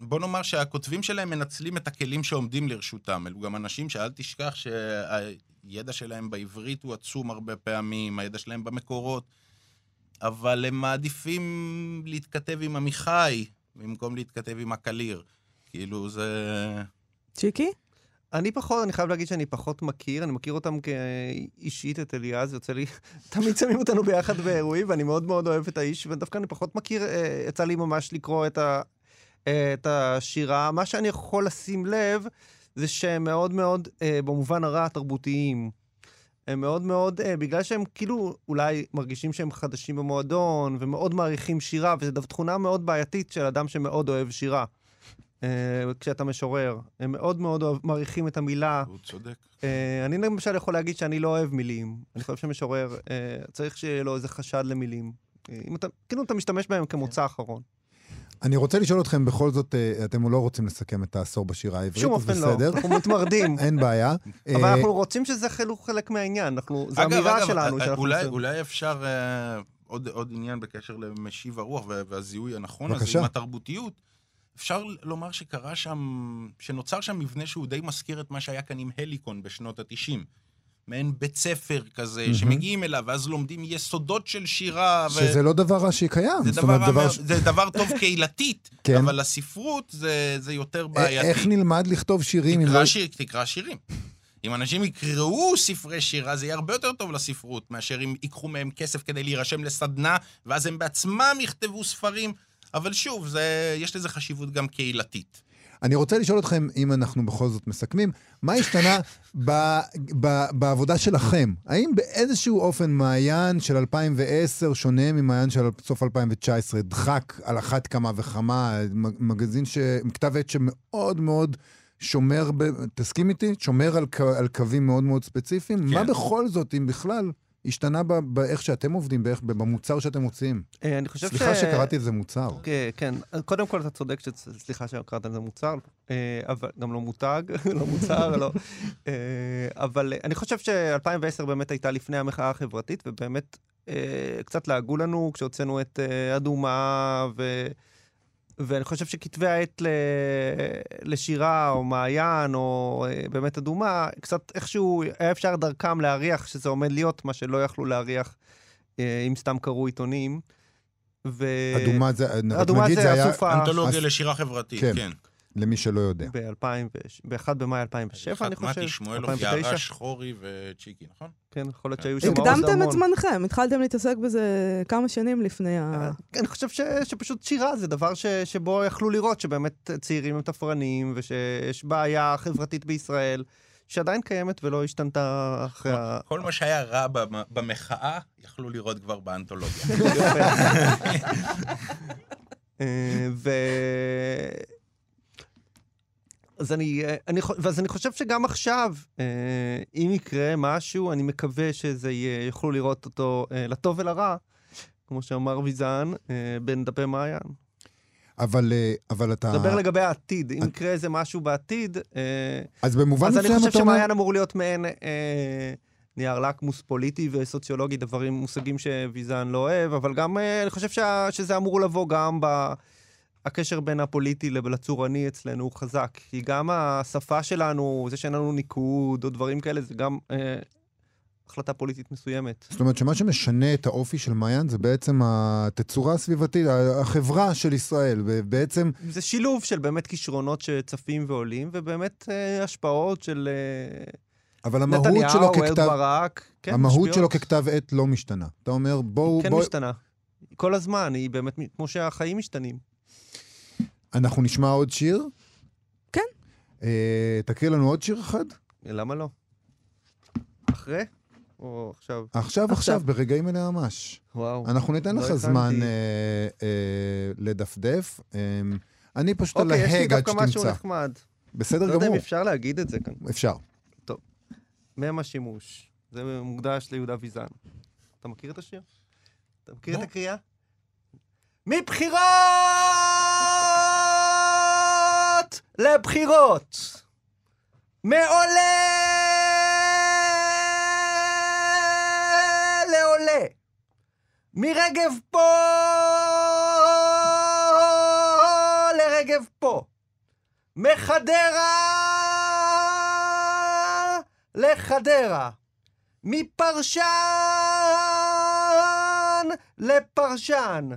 בוא נאמר שהכותבים שלהם מנצלים את הכלים שעומדים לרשותם. אלו גם אנשים שאל תשכח שהידע שלהם בעברית הוא עצום הרבה פעמים, הידע שלהם במקורות, אבל הם מעדיפים להתכתב עם עמיחי במקום להתכתב עם הקליר. כאילו זה... צ'יקי? אני פחות, אני חייב להגיד שאני פחות מכיר, אני מכיר אותם כאישית, את אליעז, יוצא לי, תמיד שמים אותנו ביחד באירועים, ואני מאוד מאוד אוהב את האיש, ודווקא אני פחות מכיר, אה, יצא לי ממש לקרוא את, ה, אה, את השירה. מה שאני יכול לשים לב, זה שהם מאוד מאוד, אה, במובן הרע, תרבותיים. הם מאוד מאוד, בגלל שהם כאילו אולי מרגישים שהם חדשים במועדון, ומאוד מעריכים שירה, וזו תכונה מאוד בעייתית של אדם שמאוד אוהב שירה. אה, כשאתה משורר. הם מאוד מאוד מעריכים את המילה. הוא צודק. אה, אני למשל יכול להגיד שאני לא אוהב מילים. אני חושב שמשורר, אה, צריך שיהיה לו איזה חשד למילים. אה, אם אתה, כאילו אתה משתמש בהם כמוצא אחרון. אני רוצה לשאול אתכם, בכל זאת, אתם לא רוצים לסכם את העשור בשירה העברית, בשום אופן לא. אנחנו מתמרדים. אין בעיה. אבל אנחנו רוצים שזה חלק, מהעניין. אנחנו, זו אגב, אמירה אגב, שלנו. שאנחנו אולי, אפשר עוד, עוד עניין בקשר למשיב הרוח וה- והזיהוי הנכון בבקשה. הזה עם התרבותיות. אפשר לומר שקרה שם, שנוצר שם מבנה שהוא די מזכיר את מה שהיה כאן עם הליקון בשנות ה-90. מעין בית ספר כזה, מהמם. שמגיעים אליו, ואז לומדים יסודות של שירה. ו- שזה לא דבר רע שקיים. זה דבר, דבר דבר, ש- זה דבר טוב קהילתית, כן. אבל הספרות זה, זה יותר א- בעייתי. איך נלמד לכתוב שירים אם לא... תקרא, שיר, תקרא שירים. אם אנשים יקראו ספרי שירה, זה יהיה הרבה יותר טוב לספרות, מאשר אם ייקחו מהם כסף כדי להירשם לסדנה, ואז הם בעצמם יכתבו ספרים. אבל שוב, זה, יש לזה חשיבות גם קהילתית. אני רוצה לשאול אתכם, אם אנחנו בכל זאת מסכמים, מה השתנה ב, ב, בעבודה שלכם? האם באיזשהו אופן מעיין של 2010 שונה ממעיין של סוף 2019? דחק על אחת כמה וכמה, מגזין, ש... כתב עת שמאוד מאוד שומר, ב... תסכים איתי? שומר על. על קווים מאוד מאוד ספציפיים? כן. מה בכל זאת, אם בכלל, השתנה. באיך שאתם עובדים, באיך... במוצר שאתם מוציאים? אה, אני חושב סליחה ש... שקראתי לזה מוצר. כן, כן. קודם כל, אתה צודק, ש... סליחה שקראת לזה מוצר, אה, אבל גם לא מותג, לא מוצר, לא. אה, אבל אני חושב ש-2010 באמת הייתה לפני המחאה החברתית, ובאמת קצת לעגו לנו כשהוצאנו את אדומה, ו... ואני חושב שכתבי העת ל... לשירה, או מעיין, או אה, באמת אדומה, קצת איכשהו היה אפשר דרכם להריח שזה עומד להיות, מה שלא יכלו להריח אה, אם סתם קראו עיתונים. ו... אדומה זה, אדומה נגיד, זה זה היה, אסופה אנתולוגיה אז- לשירה חברתית, כן. כן. למי שלא יודע. ב-1 במאי 2007, אני חושב. מתי שמואלוב, 2009. יערה שחורי וצ'יקי, נכון? כן, יכול להיות שהיו שם עוד הקדמתם המון. את זמנכם, התחלתם להתעסק בזה כמה שנים לפני ה... כן, אני חושב שפשוט שירה זה דבר ש, שבו יכלו לראות שבאמת צעירים הם תפרנים, ושיש בעיה חברתית בישראל, שעדיין קיימת ולא השתנתה אחרי ה... כל מה שהיה רע במ- במחאה, יכלו לראות כבר באנתולוגיה. אז אני, אה, אני, ואז אני חושב שגם עכשיו, אה, אם יקרה משהו, אני מקווה שזה יהיה, יוכלו לראות אותו אה, לטוב ולרע, כמו שאמר ויזן, בין דפי מעיין. אבל, אבל אתה... דבר לגבי העתיד, אם את- יקרה איזה משהו בעתיד, אז במובן אז אני מסוים חושב אתה אומר... שמעיין אמור להיות מעין אה, נייר לקמוס פוליטי וסוציולוגי, דברים, מושגים שוויזן לא אוהב, אבל גם אה, אני חושב שה, שזה אמור לבוא גם ב... הקשר בין הפוליטי לצורני אצלנו הוא חזק. כי גם השפה שלנו, זה שאין לנו ניקוד או דברים כאלה, זה גם אה, החלטה פוליטית מסוימת. זאת אומרת שמה שמשנה את האופי של מעיין זה בעצם התצורה הסביבתית, החברה של ישראל, ובעצם זה שילוב של באמת כישרונות שצפים ועולים, ובאמת אה, השפעות של אה, אבל המהות נתניהו, שלו אהוד ככתב, ברק. כן, המהות משפיעות. שלו ככתב עת לא משתנה. אתה אומר, בואו, כן בואו, משתנה. כל הזמן, היא באמת, כמו שהחיים משתנים. אנחנו נשמע עוד שיר? כן. אה, תקריא לנו עוד שיר אחד? למה לא? אחרי? או עכשיו? עכשיו, עכשיו, ברגעים אלה ממש. וואו. אנחנו ניתן לא לך הכנתי. זמן אה, אה, לדפדף. אה, אני פשוט על אוקיי, יש לי ההג עד דווקא משהו שתמצא. נחמד. בסדר לא יודע אם גמור, אפשר להגיד את זה כאן. אפשר. מם השימוש. זה מוקדש ליהודה ויזן. אתה מכיר את השיר? אתה מכיר את לא. הקריאה? מבחירות לבחירות. מעולה לעולה. מרגב פה לרגב פה. מחדרה לחדרה. מפרשן לפרשן.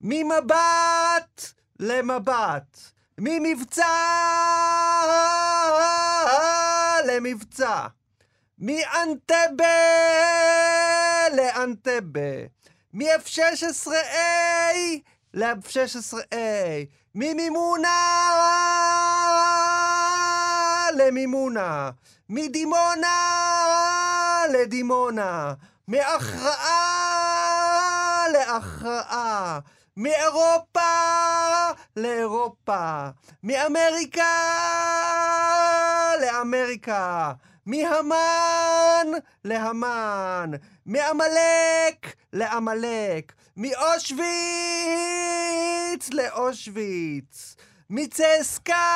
ממבט למבט. ממבצע למבצע. מאנטבה לאנטבה. מ-F16A ל-F16A. ממימונה למימונה. מדימונה לדימונה. מהכרעה להכרעה. מאירופה לאירופה, מאמריקה לאמריקה, מהמן להמן, מעמלק לעמלק, מאושוויץ לאושוויץ, מצסקה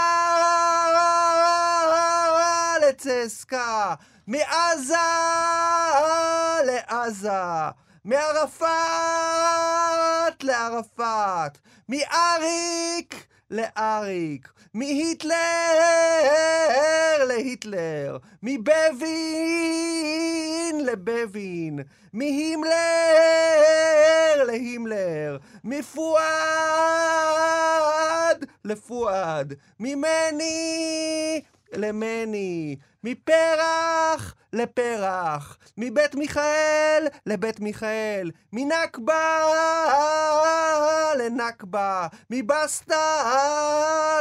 לצסקה, מעזה לעזה, מערפאת לערפאת, מאריק לאריק, מהיטלר להיטלר, מבבין לבבין, מהימלר להימלר, מפואד לפואד, ממני למני, מפרח לפרח, מבית מיכאל לבית מיכאל, מנכבה לנכבה, מבסטה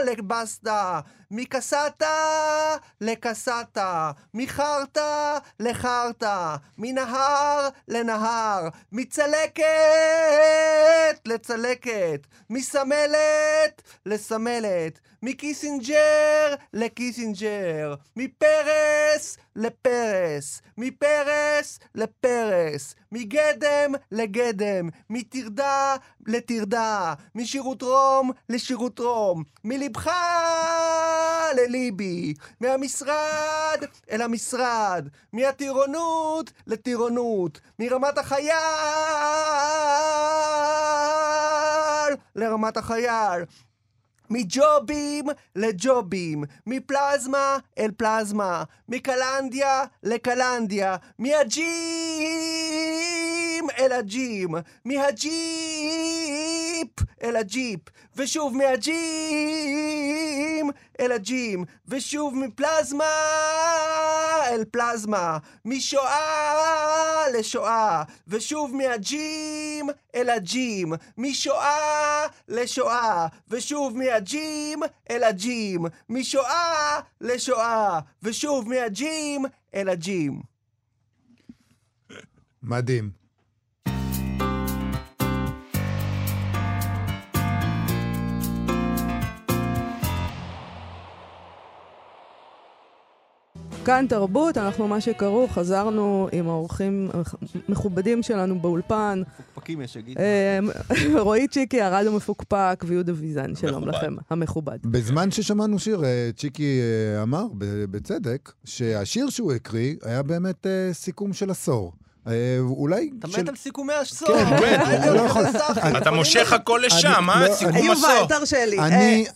לבסטה, מקסטה לקסטה, מחרטה לחרטה, מנהר לנהר, מצלקת לצלקת, מסמלת לסמלת, מקיסינג'ר לקיסינג'ר, מפרס לפרס, מפרס לפרס, מגדם לגדם, מטרדה לטרדה, משירות רום לשירות רום, מלבך לליבי, מהמשרד אל המשרד, מהטירונות לטירונות, מרמת החייל לרמת החייל. מג'ובים לג'ובים, מפלזמה אל פלזמה, מקלנדיה לקלנדיה, מהג'ים אל הג'ים, מהג'יפ אל הג'יפ, ושוב מהג'ים אל הג'ים, ושוב מפלזמה אל פלזמה, משואה לשואה, ושוב מהג'ים אל הג'ים, משואה לשואה, ושוב מהג'ים אל הג'ים, משואה לשואה, ושוב מהג'ים אל הג'ים. מדהים. כאן תרבות, אנחנו מה שקראו, חזרנו עם האורחים המכובדים שלנו באולפן. מפוקפקים יש שיגידו. אה, רועי צ'יקי, הרדיו מפוקפק, ויהודה ויזן, שלום. לכם, המכובד. בזמן ששמענו שיר, אה, צ'יקי אה, אמר, בצדק, שהשיר שהוא הקריא היה באמת אה, סיכום של עשור. אה, אולי... אתה מת על סיכומי השסור. כן, לא יכול-. אתה מושך הכל לשם? לא, סיכום לי.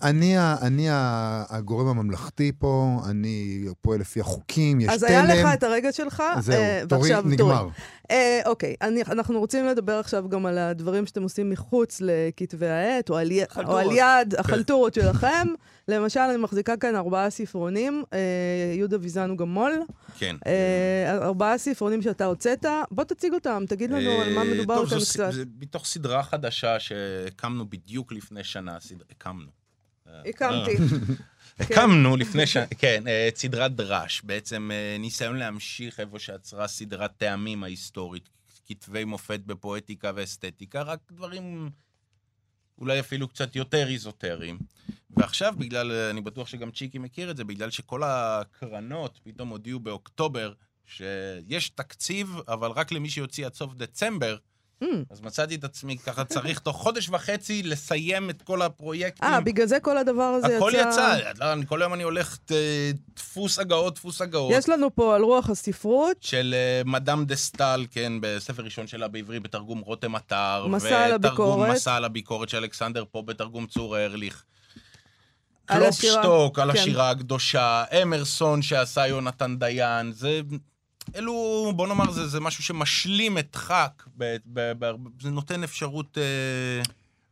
אני, אה, הגורם הממלכתי פה, אני פועל לפי החוקים, יש אז תלם. היה לך את הרגע שלך, זהו, אה, תורי ועכשיו נגמר. אה, אוקיי, אני, אנחנו רוצים לדבר עכשיו גם על הדברים שאתם עושים מחוץ לכתבי העת, או על, י- או. על יד החלטורות שלכם. למשל, אני מחזיקה כאן ארבעה ספרונים, אה, יהודה ויזן הוא גם מו"ל. כן. אה, ארבעה ספרונים שאתה הוצאת, בוא תציג אותם, תגיד לנו על מה אה, מדובר טוב, ס- קצת. זה מתוך סדרה חדשה שהקמנו בדיוק לפני שנה. סד- הקמנו. הקמתי. הקמנו לפני שנה, כן, אה, את סדרת דרש, בעצם אה, ניסיון להמשיך איפה שעצרה סדרת טעמים ההיסטורית, כתבי מופת בפואטיקה ואסתטיקה, רק דברים אולי אפילו קצת יותר איזוטריים. ועכשיו, בגלל, אה, אני בטוח שגם צ'יקי מכיר את זה, בגלל שכל הקרנות פתאום הודיעו באוקטובר שיש תקציב, אבל רק למי שיוציא עד סוף דצמבר, Mm. אז מצאתי את עצמי ככה, צריך תוך חודש וחצי לסיים את כל הפרויקטים. אה, בגלל זה כל הדבר הזה יצא... הכל יצא, לא, אני- כל היום אני הולך ט- דפוס הגאות, דפוס הגאות. יש לנו פה על רוח הספרות, של אה, מדאם דה סטל, כן, בספר ראשון שלה בעברי, בתרגום רותם אתר. מסע על הביקורת. מסע על הביקורת של אלכסנדר פה, בתרגום צור ארליך. קלופשטוק, על כן. השירה הקדושה, אמרסון שעשה יונתן דיין, זה... אלו, בוא נאמר, זה, זה משהו שמשלים את חק, ב, ב, ב, זה נותן אפשרות... אה,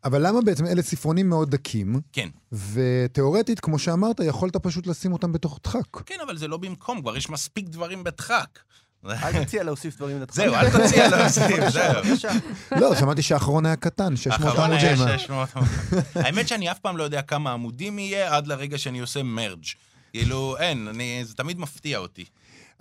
אבל למה בעצם אלה ספרונים מאוד דקים, כן. ותיאורטית, כמו שאמרת, יכולת פשוט לשים אותם בתוך דחק. כן, אבל זה לא במקום, כבר יש מספיק דברים בדחק. אל תציע להוסיף דברים לדחק. זהו, אל תציע להוסיף, זהו. לא, שמעתי שהאחרון היה קטן, 600 האחרון היה עמודים. 600 עמודים. האמת שאני אף פעם לא יודע כמה עמודים יהיה עד לרגע שאני עושה מרג'. כאילו, אין, אני, זה תמיד מפתיע אותי.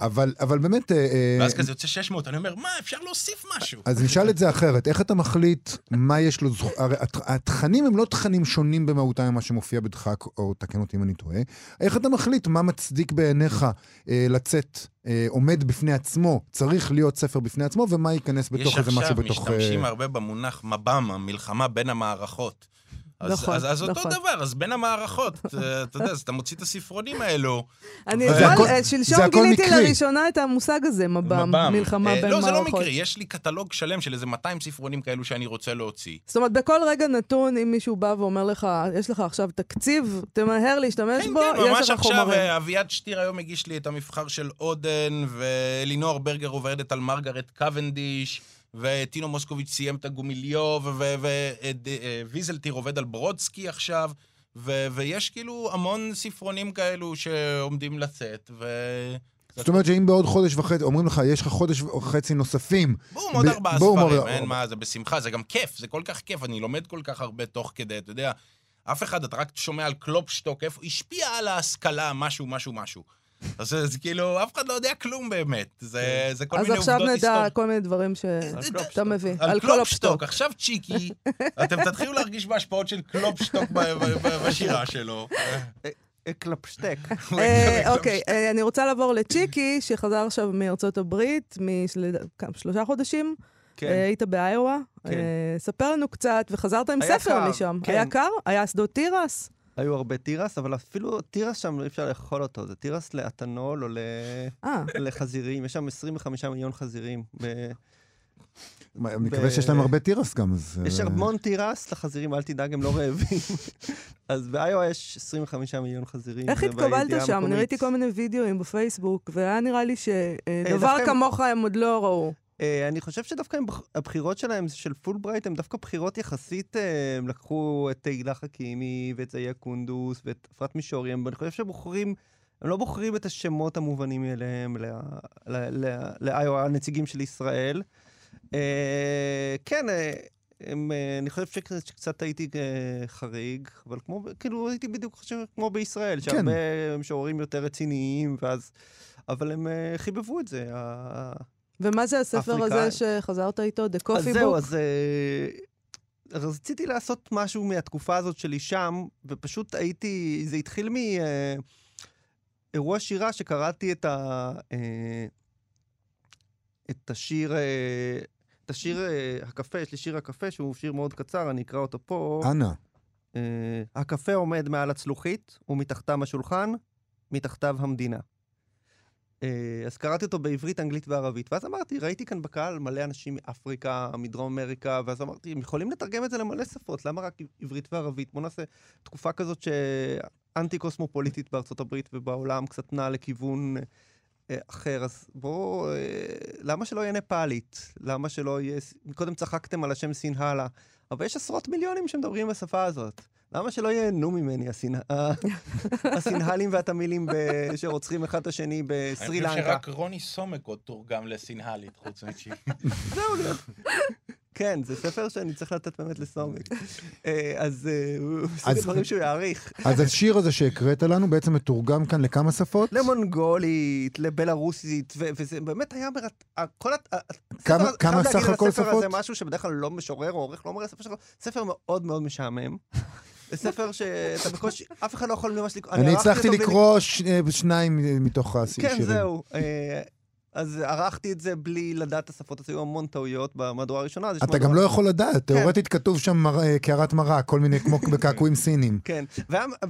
אבל, אבל באמת... אה, אה, ואז כזה יוצא 600, אני אומר, מה, אפשר להוסיף משהו. אז נשאל את זה אחרת, איך אתה מחליט מה יש לו זכות... הרי הת- התכנים הם לא תכנים שונים במהותם ממה שמופיע בדחק, או תקן אותי אם אני טועה. איך אתה מחליט מה מצדיק בעיניך אה, לצאת, אה, עומד בפני עצמו, צריך להיות ספר בפני עצמו, ומה ייכנס בתוך איזה משהו יש בתוך... עכשיו, משתמשים אה, הרבה במונח מב"ם, המלחמה בין המערכות. אז, נכון, אז, אז אותו נכון. דבר, אז בין המערכות, אה, אתה יודע, אז אתה מוציא את הספרונים האלו. אני אתמול, אה, זה שלשום גיליתי מקרי. לראשונה את המושג הזה, מב"ם, מב"ם. מלחמה אה, בין לא, זה לא מערכות. מקרי, יש לי קטלוג שלם של איזה 200 ספרונים כאלו שאני רוצה להוציא. זאת אומרת, בכל רגע נתון, אם מישהו בא ואומר לך, יש לך עכשיו תקציב, תמהר להשתמש כן, בו, כן, יש ממש לך עכשיו חומרים. אה, אביעד שטיר היום הגיש לי את המבחר של אודן, ואלינור ברגר עובדת על מרגרט קוונדיש, וטינו מוסקוביץ' סיים את הגומיליוב, וויזלטיר עובד על ברודסקי עכשיו, ו- ויש כאילו המון ספרונים כאלו שעומדים לצאת, ו... זאת אומרת שאם בעוד חודש וחצי, אומרים לך, יש לך חודש וחצי נוספים, בום, עוד ארבעה ספרים, אין מה, זה בשמחה, זה גם כיף, זה כל כך כיף, אני לומד כל כך הרבה תוך כדי, אתה יודע, אף אחד, אתה רק שומע על קלופשטוק, איפה, השפיע על ההשכלה, משהו, משהו, משהו. אז זה, כאילו, אף אחד לא יודע כלום באמת, זה, זה כל אז מיני עכשיו עובדות נדע היסטוריות. כל מיני דברים שאתה מביא. על קלופשטוק. עכשיו צ'יקי, אתם תתחילו להרגיש בהשפעות של קלופשטוק בשירה שלו. קלפשטק. אה, אוקיי, אה, אני רוצה לעבור לצ'יקי, שחזר עכשיו מארצות הברית, משלושה חודשים. כן. אה, היית באיואה. כן. אה, ספר לנו קצת, וחזרת עם ספר קר, משם. כן. היה קר? היה שדות תירס? היו הרבה תירס, אבל אפילו תירס שם אי אפשר לאכול אותו. זה תירס לאתנול או ל- אה, לחזירים. יש שם 25 מיליון חזירים. ב- אני מקווה שיש להם הרבה תירס גם, אז... יש אה, המון תירס לחזירים, אל תדאג, הם לא רעבים. אז באיואה יש 25 מיליון חזירים. איך התקבלת שם? אני. ראיתי כל מיני וידאוים בפייסבוק, והיה נראה לי שדבר דווקא הם- כמוך הם עוד לא ראו. אה, אני חושב שדווקא הבחירות שלהם, של פולברייט, הם דווקא בחירות יחסית, אה, הם לקחו את תהילה חכימי ואת זיה קונדוס ואת אפרת מישורי, אני חושב שהם בוחרים, הם לא בוחרים את השמות המובנים מאליהם ל- ל- ל- לאיואה, הנציגים של ישראל. אה, כן, הם, אני חושב שק- שקצת הייתי חריג, אבל כמו, כאילו הייתי בדיוק חושב כמו בישראל, כן. שהרבה משוררים יותר רציניים, ואז, אבל הם חיבבו את זה. ומה זה הספר הזה אפריקאי. שחזרת איתו? The אז Coffee זהו, Book? אז אה, אז רציתי לעשות משהו מהתקופה הזאת שלי שם, ופשוט הייתי, זה התחיל מאירוע שירה שקראתי את ה... אה, את השיר, אה, את השיר אה, הקפה, יש לי שיר הקפה שהוא שיר מאוד קצר, אני אקרא אותו פה. אנא. אה, הקפה עומד מעל הצלוחית, ומתחתם השולחן, מתחתיו המדינה. אה, אז קראתי אותו בעברית, אנגלית וערבית, ואז אמרתי, ראיתי כאן בקהל מלא אנשים מאפריקה, מדרום אמריקה, ואז אמרתי, הם יכולים לתרגם את זה למלא שפות, למה רק עברית וערבית? בואו נעשה תקופה כזאת שאנטי-קוסמופוליטית בארצות הברית ובעולם קצת נעה לכיוון אה, אחר, אז בואו, אה, למה שלא יהיה נפאלית? למה שלא יהיה... קודם צחקתם על השם סינהלה, אבל יש עשרות מיליונים שמדברים בשפה הזאת. למה שלא ייהנו ממני הסינהלים והתמילים שרוצחים אחד את השני בסרי אני חושב לנקה? שרק רוני סומק עוד תורגם לסינהלית, חוץ מצ'י. זהו, לא. כן, זה ספר שאני צריך לתת באמת לסומק. אה, אז אה, הוא סוג אז- הדברים שהוא יעריך. אז השיר הזה שהקראת לנו בעצם מתורגם כאן לכמה שפות? למונגולית, לבלארוסית, וזה באמת היה מרת... כל הת... כמה- הספר- סך להגיד על הכל הספר שפות? הזה משהו שבדרך כלל לא משורר או עורך לא אומר הספר שלו, ספר מאוד מאוד משעמם. זה ספר שאתה בקושי, אף אחד לא יכול ממש לקרוא. אני הצלחתי לקרוא ש- שניים מתוך השירים. כן, זהו. אה, אז ערכתי את זה בלי לדעת את השפות, אז היו המון טעויות במהדורה הראשונה. אתה גם לא יכול לדעת, תאורטית כתוב שם אה, קערת מרק, כל מיני, כמו בקעקועים סינים. כן,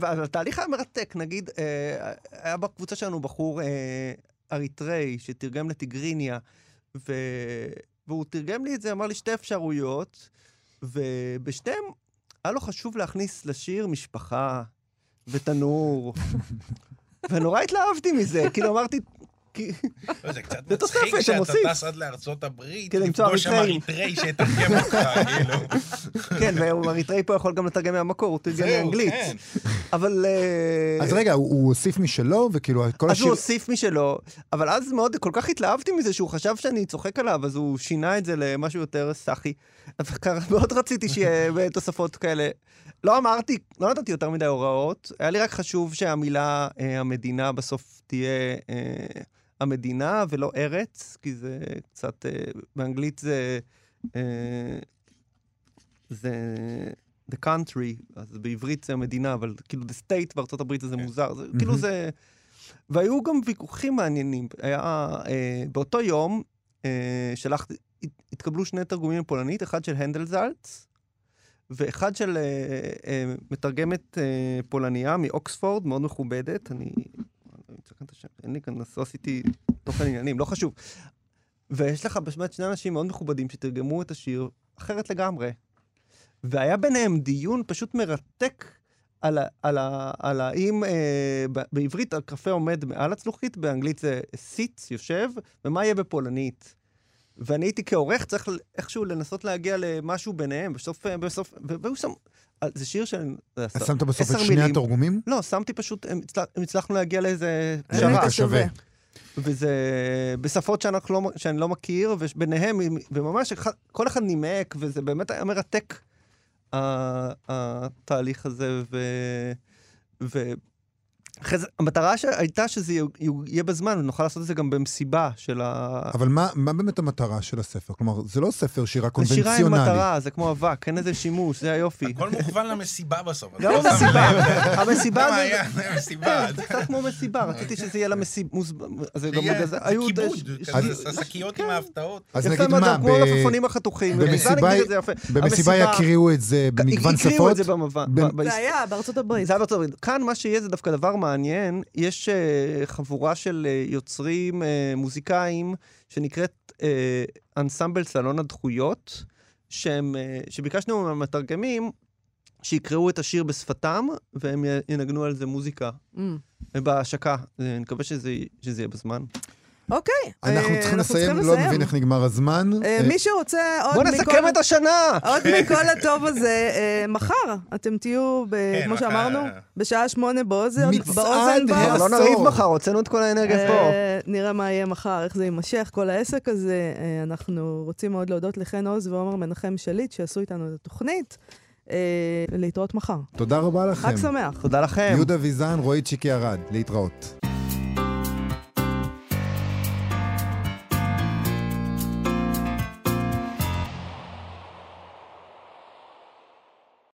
והתהליך היה מרתק, נגיד, אה, היה בקבוצה שלנו בחור אה, אריתראי שתרגם לטיגריניה. והוא תרגם לי את זה, אמר לי שתי אפשרויות, ובשתיהם היה לו חשוב להכניס לשיר משפחה ותנור, ונורא התלהבתי מזה, כאילו אמרתי... לא, זה קצת מצחיק אתה שאתה. טס עד לארצות הברית, כדי למצוא לפגוש שם אריתראי. שיתרגם אותך, כאילו. כן, והאריתראי פה יכול גם לתרגם מהמקור, הוא תרגם זהו, לאנגלית. כן. אבל... אה, אז רגע, הוא הוסיף משלו, וכאילו כל אז השיר... הוא הוסיף משלו, אבל אז מאוד, כל כך התלהבתי מזה שהוא חשב שאני צוחק עליו, אז הוא שינה את זה למשהו יותר סאחי. אז מאוד רציתי שיהיה תוספות כאלה. לא אמרתי, לא נתתי יותר מדי הוראות, היה לי רק חשוב שהמילה אה, המדינה בסוף תהיה אה, המדינה ולא ארץ, כי זה קצת, אה, באנגלית זה... אה, זה the country, אז בעברית זה המדינה, אבל כאילו the state בארצות הברית זה מוזר, זה כאילו זה... והיו גם ויכוחים מעניינים. היה, אה, באותו יום אה, שלחתי, הת- התקבלו שני תרגומים לפולנית, אחד של הנדלזלץ, ואחד של אה, אה, מתרגמת אה, פולניה מאוקספורד, מאוד מכובדת, אני... אני כאן את השם, אין לי כאן, לא עשיתי תוכן עניינים, לא חשוב. ויש לך באמת שני אנשים מאוד מכובדים שתרגמו את השיר אחרת לגמרי. והיה ביניהם דיון פשוט מרתק על, ה- על, ה- על האם אה, בעברית הקפה עומד מעל הצלוחית, באנגלית זה סיץ, יושב, ומה יהיה בפולנית. ואני הייתי כעורך צריך איכשהו לנסות להגיע למשהו ביניהם, בסוף, אה, בסוף, והוא שם, זה שיר של... זה אז שמת בסוף את שני מילים. התרגומים? לא, שמתי פשוט, הצלחנו להגיע לאיזה אין פשרה. את השווה. וזה בשפות שאנחנו לא, שאני לא מכיר, וביניהם, וממש כל אחד נימק, וזה באמת היה מרתק, התהליך הזה, ו... אחרי זה, המטרה הייתה שזה יהיה- בזמן, ונוכל לעשות את זה גם במסיבה של ה... אבל מה, מה באמת המטרה של הספר? כלומר, זה לא ספר שירה זה שירה עם קונבנציונלי. מטרה, זה כמו אבק, אין לזה שימוש, זה היופי. הכל מוכוון למסיבה בסוף. גם לא המסיבה. המסיבה למה זה... היה מסיבה? כן, זה קצת כמו מסיבה, רציתי שזה יהיה למסיבה, זה גם שיהיה בגלל זה, היו... כיבוד, שקיות כן. עם ההפתעות. אז נגיד מה, כמו העפיפונים החתוכים. במסיבה- יקריאו את זה במגוון שפות? את זה במובן. זה היה בארצות הברית. זה היה בארצות הברית. כאן מה שיהיה זה דווקא דבר מעניין. יש אה, חבורה של אה, יוצרים אה, מוזיקאים שנקראת אנסמבל סלון הדחויות, שהם, שביקשנו מהמתרגמים שיקראו את השיר בשפתם, והם ינגנו על זה מוזיקה Mm. בהשקה. אני מקווה שזה שזה יהיה בזמן. אוקיי. אנחנו צריכים לסיים, לא. מבין איך נגמר הזמן. אה, אה, מי שרוצה עוד בוא מכל... נסכם את השנה! עוד מכל הטוב הזה, אה, מחר אתם תהיו, ב- כן, כמו. שאמרנו, בשעה שמונה באוזן, מצעד באוזן בר. העשור. לא נריב מחר, הוצאנו את כל האנרגיה פה. אה, נראה מה יהיה מחר, איך זה יימשך, כל העסק הזה. אנחנו רוצים מאוד להודות לחן עוז ועומר מנחם שליט, שעשו איתנו את התוכנית. להתראות מחר. תודה רבה לכם. חג שמח. תודה לכם. יהודה ויזן, רועי צ'יקי ארד. להתראות.